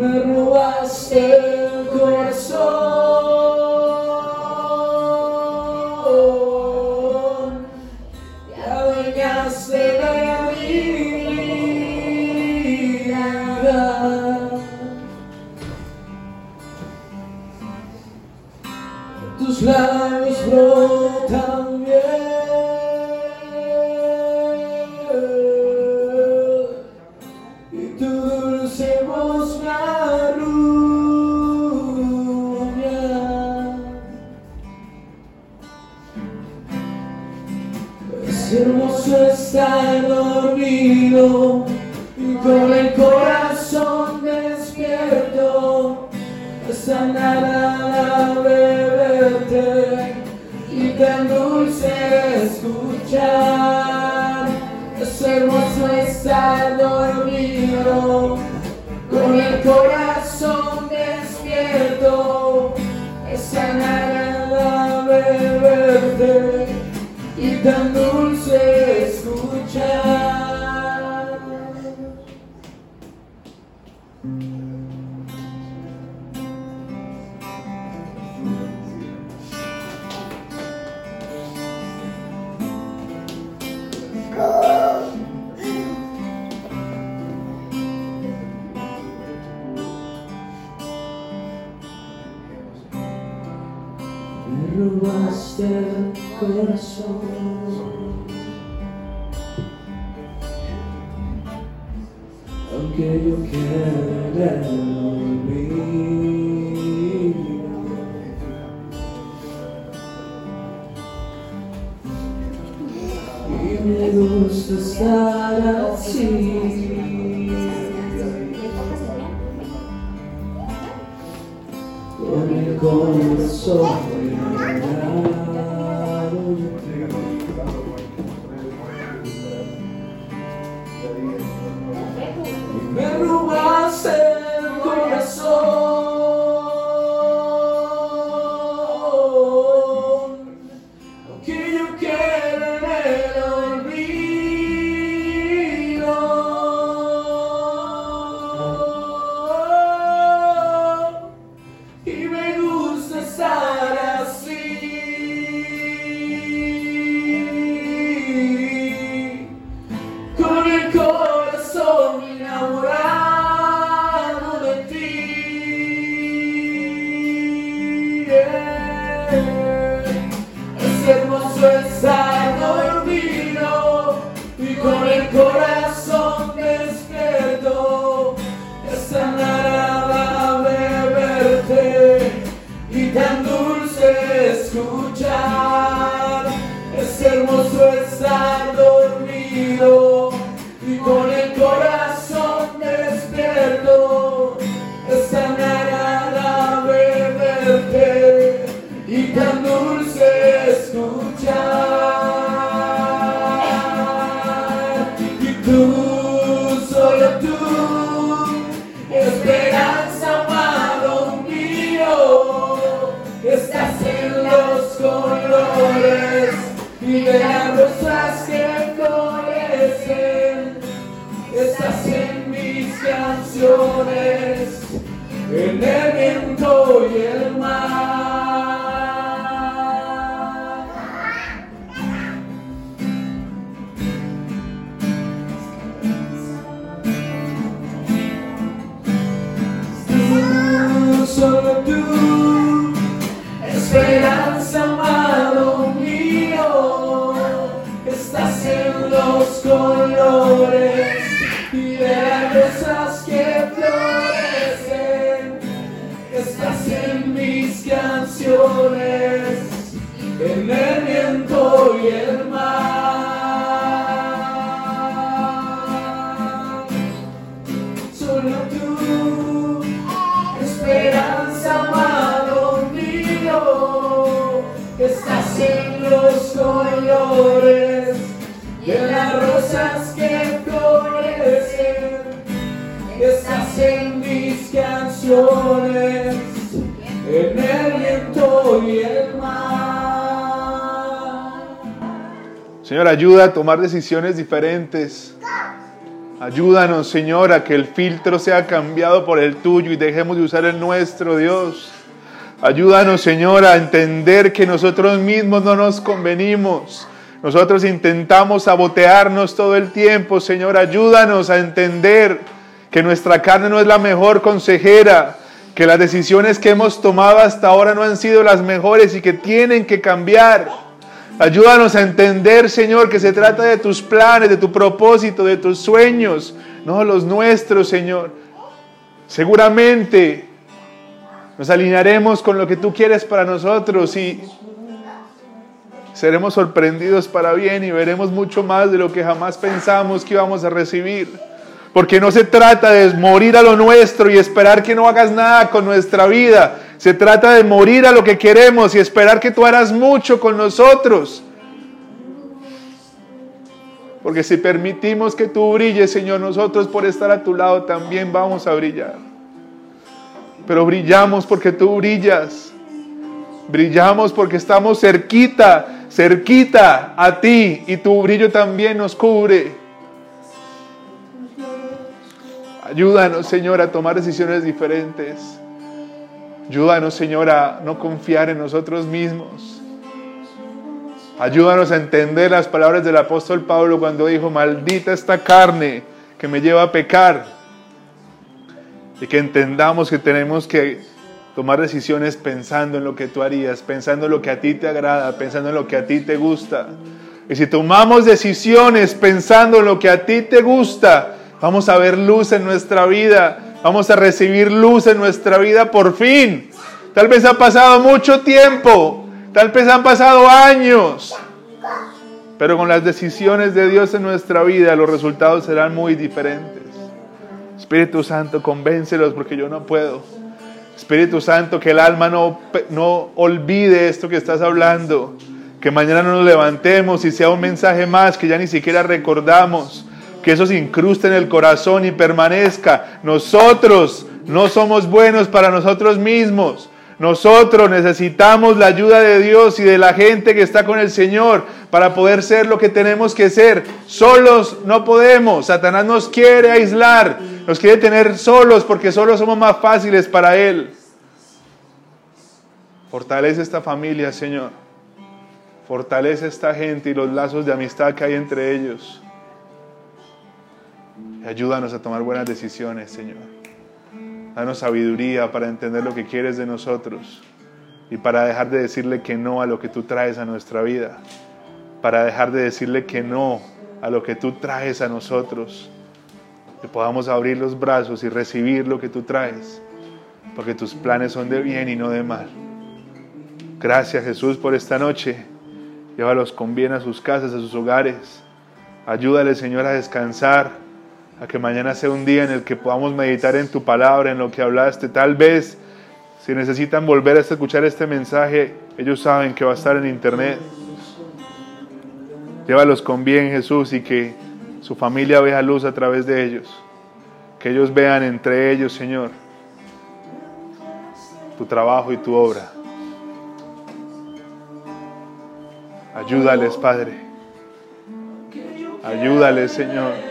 [SPEAKER 1] Me robaste el corazón
[SPEAKER 2] day. Ayuda a tomar decisiones diferentes. Ayúdanos, Señor, a que el filtro sea cambiado por el tuyo y dejemos de usar el nuestro, Dios. Ayúdanos, Señor, a entender que nosotros mismos no nos convenimos. Nosotros intentamos sabotearnos todo el tiempo, Señor. Ayúdanos a entender que nuestra carne no es la mejor consejera, que las decisiones que hemos tomado hasta ahora no han sido las mejores y que tienen que cambiar. Ayúdanos a entender, Señor, que se trata de tus planes, de tu propósito, de tus sueños, no los nuestros, Señor. Seguramente nos alinearemos con lo que tú quieres para nosotros y seremos sorprendidos para bien y veremos mucho más de lo que jamás pensamos que íbamos a recibir. Porque no se trata de morir a lo nuestro y esperar que no hagas nada con nuestra vida. Se trata de morir a lo que queremos y esperar que tú harás mucho con nosotros. Porque si permitimos que tú brilles, Señor, nosotros por estar a tu lado también vamos a brillar. Pero brillamos porque tú brillas. Brillamos porque estamos cerquita, cerquita a ti y tu brillo también nos cubre. Ayúdanos, Señor, a tomar decisiones diferentes. Ayúdanos, Señor, a no confiar en nosotros mismos. Ayúdanos a entender las palabras del apóstol Pablo cuando dijo, maldita esta carne que me lleva a pecar. Y que entendamos que tenemos que tomar decisiones pensando en lo que tú harías, pensando en lo que a ti te agrada, pensando en lo que a ti te gusta. Y si tomamos decisiones pensando en lo que a ti te gusta, vamos a ver luz en nuestra vida, vamos a recibir luz en nuestra vida por fin. Tal vez ha pasado mucho tiempo, tal vez han pasado años, pero con las decisiones de Dios en nuestra vida los resultados serán muy diferentes. Espíritu Santo, convéncelos porque yo no puedo. Espíritu Santo, que el alma no, no olvide esto que estás hablando. Que mañana no nos levantemos y sea un mensaje más que ya ni siquiera recordamos. Que eso se incruste en el corazón y permanezca. Nosotros no somos buenos para nosotros mismos. Nosotros necesitamos la ayuda de Dios y de la gente que está con el Señor para poder ser lo que tenemos que ser. Solos no podemos. Satanás nos quiere aislar, nos quiere tener solos porque solos somos más fáciles para Él. Fortalece esta familia, Señor. Fortalece esta gente y los lazos de amistad que hay entre ellos. Ayúdanos a tomar buenas decisiones, Señor. Danos sabiduría para entender lo que quieres de nosotros y para dejar de decirle que no a lo que tú traes a nuestra vida, para dejar de decirle que no a lo que tú traes a nosotros, que podamos abrir los brazos y recibir lo que tú traes, porque tus planes son de bien y no de mal. Gracias Jesús por esta noche. Llévalos con bien a sus casas, a sus hogares. Ayúdale Señor a descansar a que mañana sea un día en el que podamos meditar en tu palabra, en lo que hablaste. Tal vez, si necesitan volver a escuchar este mensaje, ellos saben que va a estar en internet. Llévalos con bien, Jesús, y que su familia vea luz a través de ellos. Que ellos vean entre ellos, Señor, tu trabajo y tu obra. Ayúdales, Padre. Ayúdales, Señor.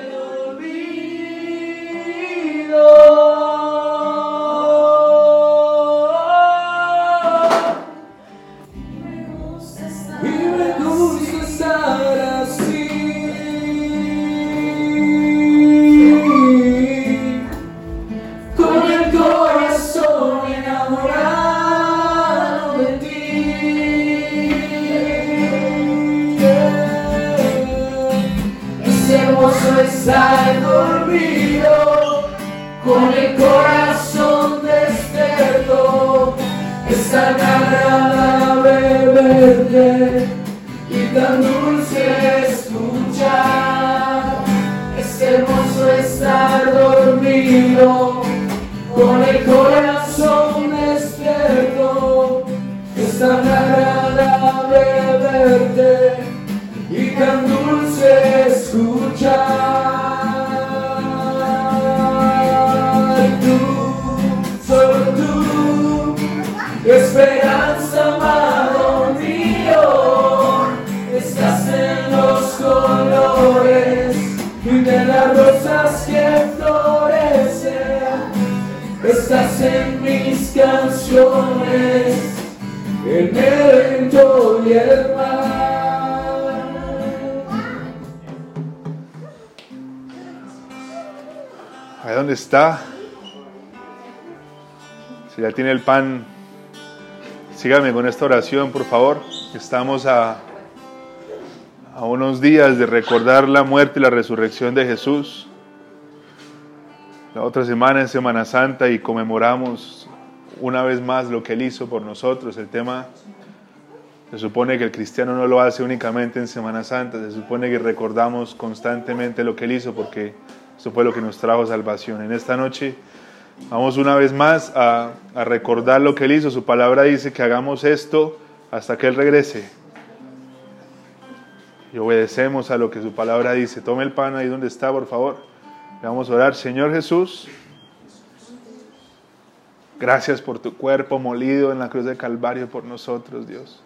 [SPEAKER 2] Tiene el pan, sígame con esta oración, por favor. Estamos a, a unos días de recordar la muerte y la resurrección de Jesús. La otra semana es Semana Santa y conmemoramos una vez más lo que Él hizo por nosotros. El tema se supone que el cristiano no lo hace únicamente en Semana Santa, se supone que recordamos constantemente lo que Él hizo porque eso fue lo que nos trajo salvación. En esta noche vamos una vez más a, a recordar lo que Él hizo. Su palabra dice que hagamos esto hasta que Él regrese. Y obedecemos a lo que su palabra dice. Tome el pan ahí donde está, por favor. Vamos a orar. Señor Jesús, gracias por tu cuerpo molido en la cruz de Calvario por nosotros, Dios.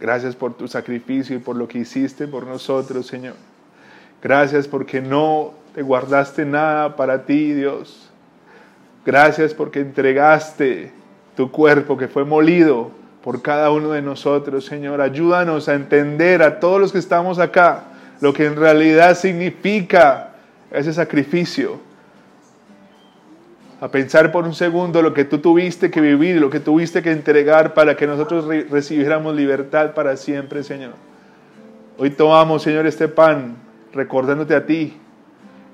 [SPEAKER 2] Gracias por tu sacrificio y por lo que hiciste por nosotros, Señor. Gracias porque no te guardaste nada para ti, Dios. Gracias porque entregaste tu cuerpo que fue molido por cada uno de nosotros, Señor. Ayúdanos a entender a todos los que estamos acá lo que en realidad significa ese sacrificio. A pensar por un segundo lo que tú tuviste que vivir, lo que tuviste que entregar para que nosotros re- recibiéramos libertad para siempre, Señor. Hoy tomamos, Señor, este pan recordándote a ti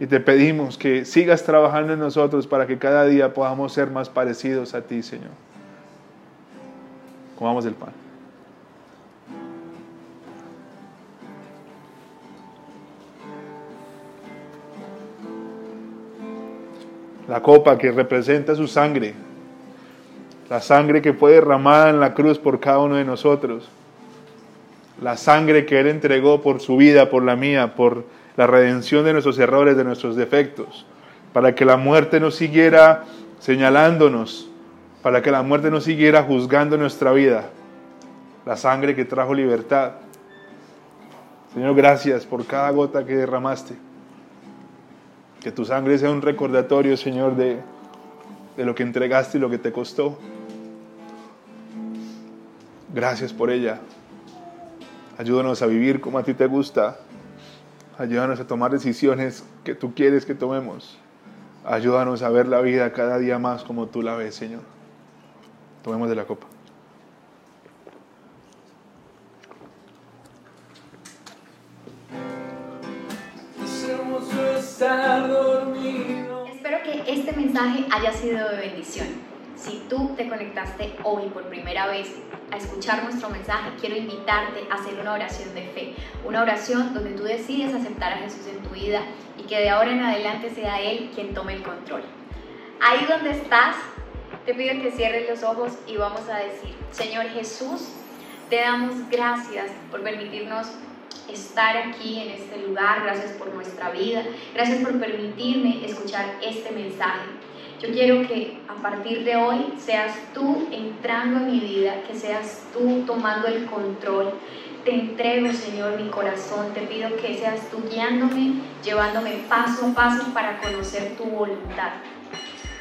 [SPEAKER 2] y te pedimos que sigas trabajando en nosotros para que cada día podamos ser más parecidos a ti, Señor. Comamos el pan. La copa que representa su sangre, la sangre que fue derramada en la cruz por cada uno de nosotros, la sangre que Él entregó por su vida, por la mía, por la redención de nuestros errores, de nuestros defectos, para que la muerte no siguiera señalándonos, para que la muerte no siguiera juzgando nuestra vida, la sangre que trajo libertad. Señor, gracias por cada gota que derramaste. Que tu sangre sea un recordatorio, Señor, de, de lo que entregaste y lo que te costó. Gracias por ella. Ayúdanos a vivir como a ti te gusta. Ayúdanos a tomar decisiones que tú quieres que tomemos. Ayúdanos a ver la vida cada día más como tú la ves, Señor. Tomemos de la copa.
[SPEAKER 6] Espero que este mensaje haya sido de bendición. Si tú te conectaste hoy por primera vez a escuchar nuestro mensaje, quiero invitarte a hacer una oración de fe, una oración donde tú decides aceptar a Jesús en tu vida y que de ahora en adelante sea Él quien tome el control. Ahí donde estás, te pido que cierres los ojos y vamos a decir, Señor Jesús, te damos gracias por permitirnos estar aquí en este lugar, gracias por nuestra vida, gracias por permitirme escuchar este mensaje. Yo quiero que a partir de hoy seas tú entrando en mi vida, que seas tú tomando el control. te entrego, Señor, mi corazón. Te pido que seas tú guiándome, llevándome paso a paso para conocer tu voluntad.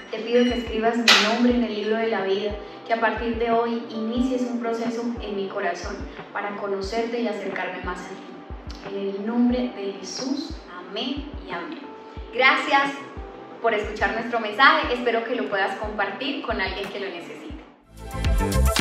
[SPEAKER 6] Te pido que escribas mi nombre en el libro de la vida, que a partir de hoy inicies un proceso en mi corazón para conocerte y acercarme más a ti. En el nombre de Jesús, amén y amén. Gracias por escuchar nuestro mensaje. Espero que lo puedas compartir con alguien que lo necesite.